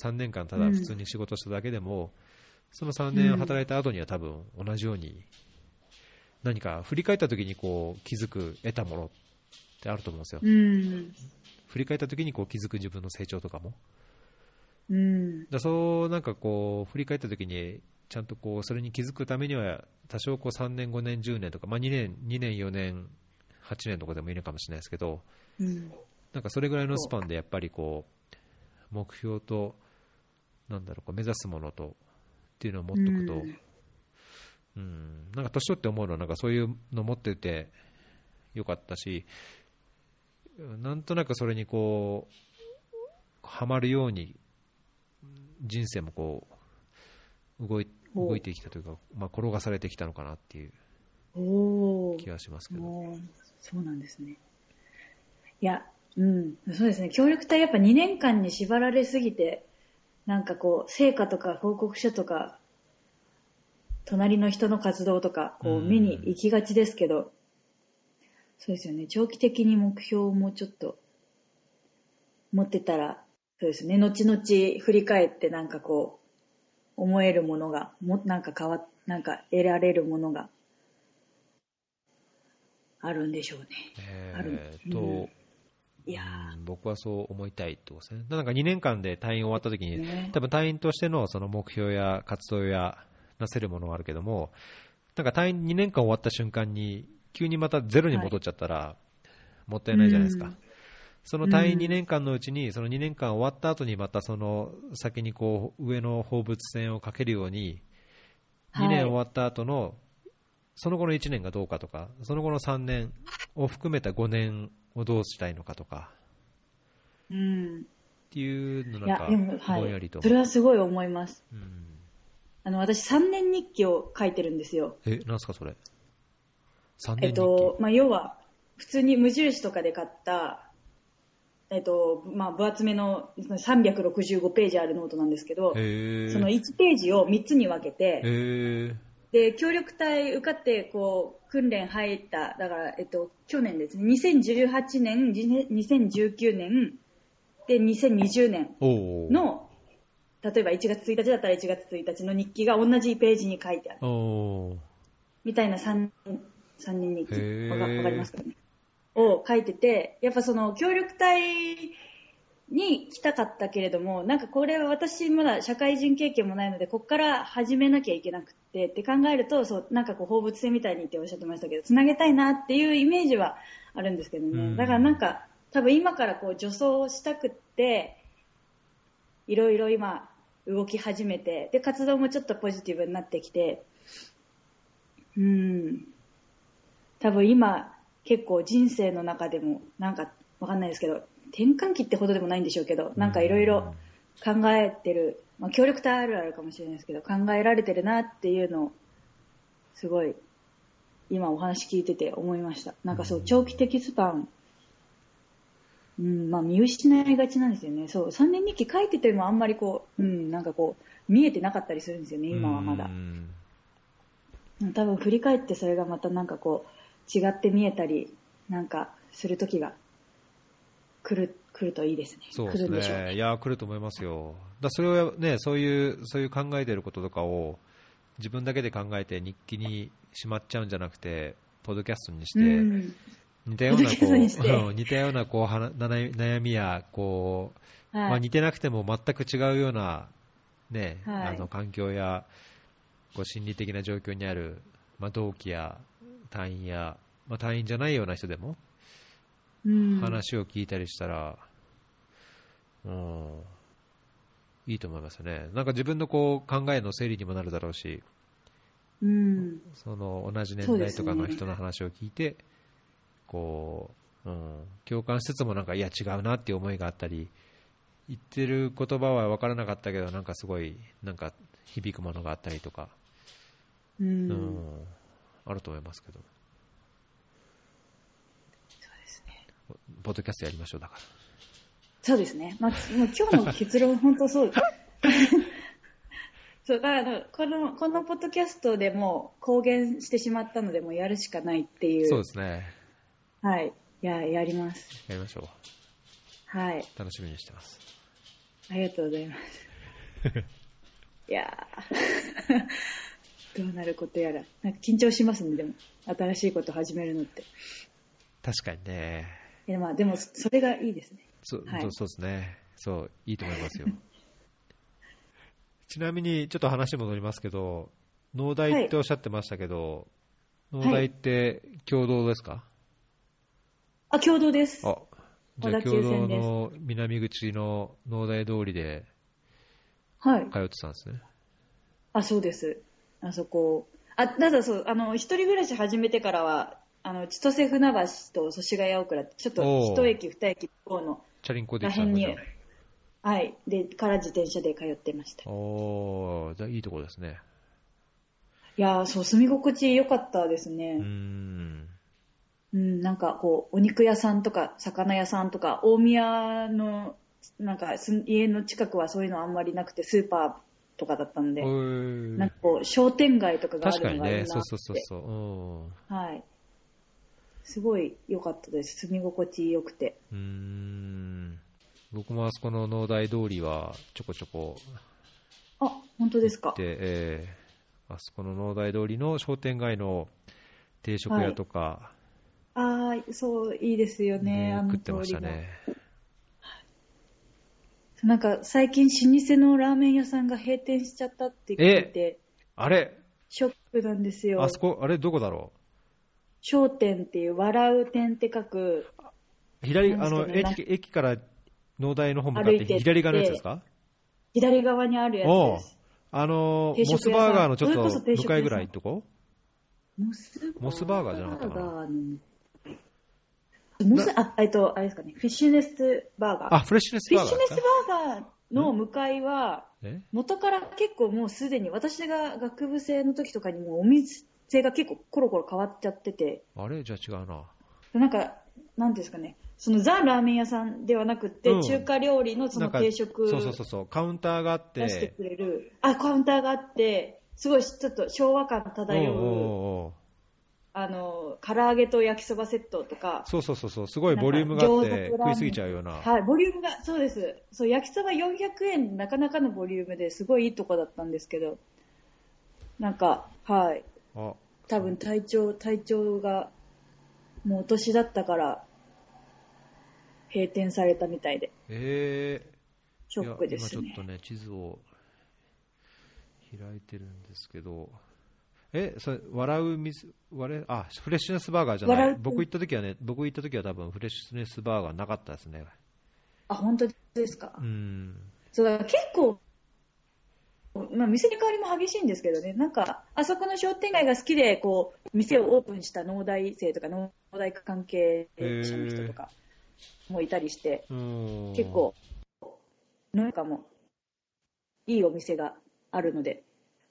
3年間ただ普通に仕事しただけでも、その3年働いた後には多分同じように何か振り返った時にこう気づく、得たものってあると思うんですよ。うん振り返った時にこう気づく自分の成長とかも。うんだそうなんかこう振り返った時にちゃんとこうそれに気づくためには多少こう3年、5年、10年とか、まあ、2年、2年、4年、8年とかでもいいのかもしれないですけど、うん。なんかそれぐらいのスパンでやっぱりこう目標となんだろうこう目指すものとっていうのを持っておくと、うん。うん、なんか年取って思うのはなんかそういうの持っててよかったし、なんとなくそれにこうはまるように人生もこう動いほう動いてきたというか、まあ、転がされてきたのかなっていう気がしますけど。そうなんですね。いや、うん、そうですね。協力隊やっぱ2年間に縛られすぎて、なんかこう、成果とか報告書とか、隣の人の活動とか、こう、うん見に行きがちですけど、そうですよね。長期的に目標をもうちょっと持ってたら、そうですね。後々振り返ってなんかこう、思えるものが、も、なんか変わっ、なんか得られるものがあるんでしょうね。あるえーと、うんいやうん僕はそう思いたいってことですね。なんか2年間で隊員終わった時に、ね多分隊員としてのその目標や活動やなせるものはあるけども、なんか隊員2年間終わった瞬間に、急にまたゼロに戻っちゃったら、もったいないじゃないですか。うんその隊員2年間のうちに、その2年間終わった後にまたその先にこう上の放物線をかけるように、はい2年終わった後の、その後の1年がどうかとか、その後の3年を含めた5年をどうしたいのかとか、うん。っていうのなんかぼんやりと。。いそれはすごい思います。うんあの、私3年日記を書いてるんですよ。え、なんすかそれ？3え年日記。っと、まあ、要は、普通に無印とかで買った、えっと、まあ、分厚めの365ページあるノートなんですけど、その1ページを3つに分けて、で、協力隊受かって、こう、訓練入った、だから、えっと、去年ですね、2018年、2019年、で、2020年の、例えば1月1日だったら1月1日の日記が同じページに書いてある。みたいな3、三人日記。わかりますかね？を書いてて、やっぱその協力隊に来たかったけれども、なんかこれは私まだ社会人経験もないので、ここから始めなきゃいけなくてって考えると、そう、なんかこう放物線みたいにっておっしゃってましたけど、つなげたいなっていうイメージはあるんですけどね。うんだからなんか、多分今からこう助走したくって、いろいろ今動き始めて、で、活動もちょっとポジティブになってきて、うん。多分今、結構人生の中でも、なんかわかんないですけど、転換期ってほどでもないんでしょうけど、なんかいろいろ考えてる、まあ、協力隊あるあるかもしれないですけど、考えられてるなっていうのを、すごい、今お話聞いてて思いました。なんかそう、長期的スパン、うん、まあ見失いがちなんですよね。そう、3年日記書いててもあんまりこう、うん、なんかこう、見えてなかったりするんですよね、今はまだう。ん多分振り返ってそれがまたなんかこう、違って見えたり、なんかする時が来る、来るといいですね。そうです来るんでしょうね。いや、来ると思いますよ。だそれをね、そういう、そういう考えてることとかを、自分だけで考えて日記にしまっちゃうんじゃなくて、ポッドキャストにして、うん似たようなこう、うん似たようなこうはな悩悩みや、こう、はいまあ、似てなくても全く違うような、ね、はいあの環境やこう心理的な状況にある、まあ、同期や隊員や、まあ、隊員じゃないような人でもうん話を聞いたりしたら、うん、いいと思いますよね。なんか自分のこう考えの整理にもなるだろうし、うん。その同じ年代とかの人の話を聞いて、こう、うん、共感しつつもなんかいや違うなっていう思いがあったり、言ってる言葉は分からなかったけどなんかすごいなんか響くものがあったりとか、うん。うんあると思いますけど、そうですね。ポッドキャストやりましょうだから。そうですね。まあ、もう今日の結論、本当そう。<laughs> そう、だから、この、このポッドキャストでもう公言してしまったので、もうやるしかないっていう。そうですね。はい。や、やります。やりましょう。はい。楽しみにしてます。ありがとうございます。<laughs> いやーどうなることやら。なんか緊張しますね、でも。新しいこと始めるのって。確かにね。いやまあ、でも、それがいいですね。そ,、はいそうそうですね。そう、いいと思いますよ。<laughs> ちなみに、ちょっと話戻りますけど、農大っておっしゃってましたけど、農大って共同ですか、あ、共同です。あ、じゃあ共同線ですの南口の農大通りではい。通ってたんですね。あ、そうです。あそこ。あ、ただそう、あの、一人暮らし始めてからは、あの、千歳船橋と祖師ヶ谷大倉ちょっと一駅二駅向こうのチャリンコでら行ってたんへんに、はい。で、から自転車で通ってました。おー、じゃあいいところですね。いやー、そう、住み心地良かったですね。うーん。うん、なんかこう、お肉屋さんとか、魚屋さんとか、大宮の、なんかす、家の近くはそういうのあんまりなくて、スーパーとかだったんで、なんかこう、商店街とかがあ確かにね、るのがいいなって。そうそうそうそう。うんはい。すごい良かったです。住み心地良くて。うーん僕もあそこの農大通りはちょこちょこあ、本当ですか？行っ。て、えーあそこの農大通りの商店街の定食屋とかああ、そう、いいですよね、あので食ってまし。たね。なんか、最近老舗のラーメン屋さんが閉店しちゃったって聞いて、あれ？ショックなんですよ。あ。そこ、あれどこだろ商店っていう、笑う店って書く、う左、あの、駅、駅から農大の方向かって左側のやつですか？左側にあるやつです。あのモスバーガーのちょっと向かいぐらいのとこ？モスモスバーガーじゃなかったかな？バーガーのモス、あ、えっと、あれですかね、フィッシュネスバーガー。あ、フレッシュネスフィバーガーですッシュネスかバーガーの向かいは、え？元から結構もうすでに、私が学部生の時とかにもうお店が結構コロコロ変わっちゃってて、あれ？じゃあ違うな。なんか、なんていうんですかね、そのザ・ラーメン屋さんではなくって、うん。中華料理のその定食そうそうそうそう、カウンターがあっ出してて、くれる、あ、カウンターがあって、すごいちょっと昭和感漂うあの、唐揚げと焼きそばセットとか、そうそうそうそう、すごいボリュームがあって食いすぎちゃうような。はい、ボリュームが、そうです。そう、焼きそば400円、なかなかのボリュームですごいいいとこだったんですけど、なんか、はい、あ多分体調、体調が、もうお年だったから、閉店されたみたいで、え。ー、ショックですね。今ちょっ。とね、地図を開いてるんですけど、え、それ、笑う水、笑うあ、フレッシュネスバーガーじゃな笑。いう僕行った時はね、僕行った時は多分フレッシュネスバーガーなかったですね。あ、本当ですか？うん。そうだから結構、まあ、店に変わりも激しいんですけどね、なんか、あそこの商店街が好きで、こう、店をオープンした農大生とか、農大関係者の人とかもいたりして、うん結構、農家もいいお店があるので、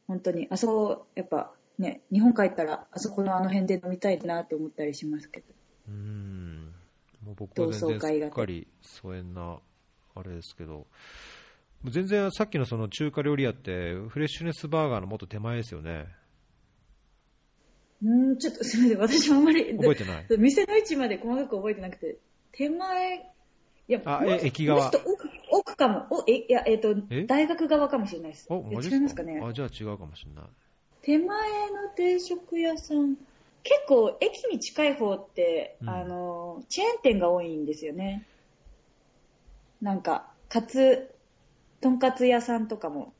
本当に、あそこ、やっぱね、日本帰ったら、あそこのあの辺で飲みたいなと思ったりしますけど。うん。もう僕は全然すっかり疎遠な、あれですけど、全然さっきのその中華料理屋って、フレッシュネスバーガーのもっと手前ですよね。うーん、ちょっとすみません、私もあんまり、覚えてない？<laughs> 店の位置まで細かく覚えてなくて、手前、いや、あえ駅側もうちょっと奥奥かも。お、え、いや、えっ、とえ、大学側かもしれないです。お、えマジ違いますかね？あ、じゃあ違うかもしれない。手前の定食屋さん、結構駅に近い方って、うんあの、チェーン店が多いんですよね。なんか、かつ、とんかつ屋さんとかも、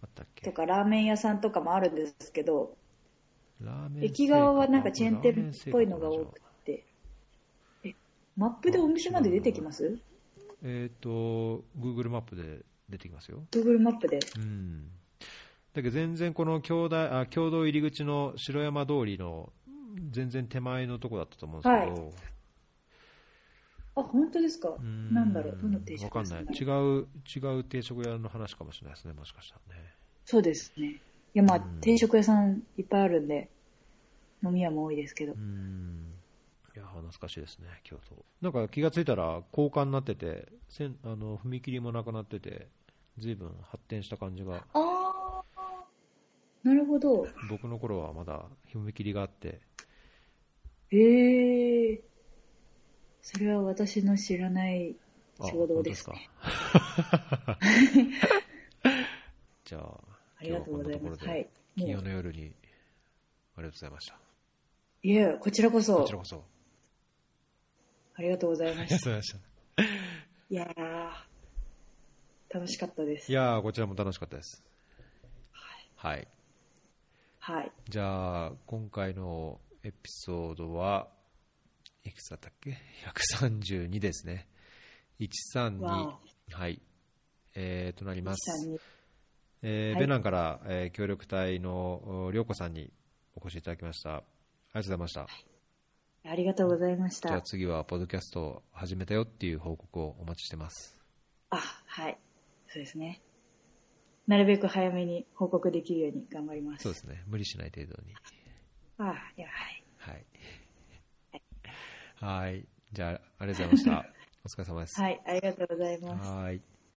あったっけ？とかラーメン屋さんとかもあるんですけど、駅側はなんかチェーン店っぽいのが多くて。え、マップでお店まで出てきます？えっ、と、Google マップで出てきますよ。?Google マップで。うん。だけど全然この共同あ共同入り口の城山通りの全然手前のとこだったと思うんですけど、あ、本当ですか？なんだろう？どの定食かんない。違う、違う定食屋の話かもしれないですね、もしかしたらね。そうですね。いや、まあうん、定食屋さんいっぱいあるんで、飲み屋も多いですけどう。ん。いや、懐かしいですね、京都。なんか気がついたら高架になってて、せんあの踏切もなくなってて、随分発展した感じが、あー、なるほど。僕の頃はまだ踏切があって、へえ。それは私の知らないあ衝動です本ね。当ですか？<laughs> じゃあ、ありがとうございます。はい。金曜の夜に、ありがとうございました。いや、こちらこそこち、らこそ。ありがとうございました。いました。いやー、楽しかったです。いやー、こちらも楽しかったです。はい。はい。じゃあ、今回のエピソードは、いくつだったっけ ?132 ですね。132。わはい。えー、となります。えーはいベナンから、えー協力隊のお涼子さんにお越しいただきました。ありがとうございました。ありがとうございましじゃあた。次は、ポッドキャストを始めたよっていう報告をお待ちしてます。あ、はい。そうですね。なるべく早めに報告できるように頑張ります。そうですね。無理しない程度に。あ、いや、はい。はい。はい。じゃあ、ありがとうございました。<laughs> お疲れ様です。はい、ありがとうございます。はい。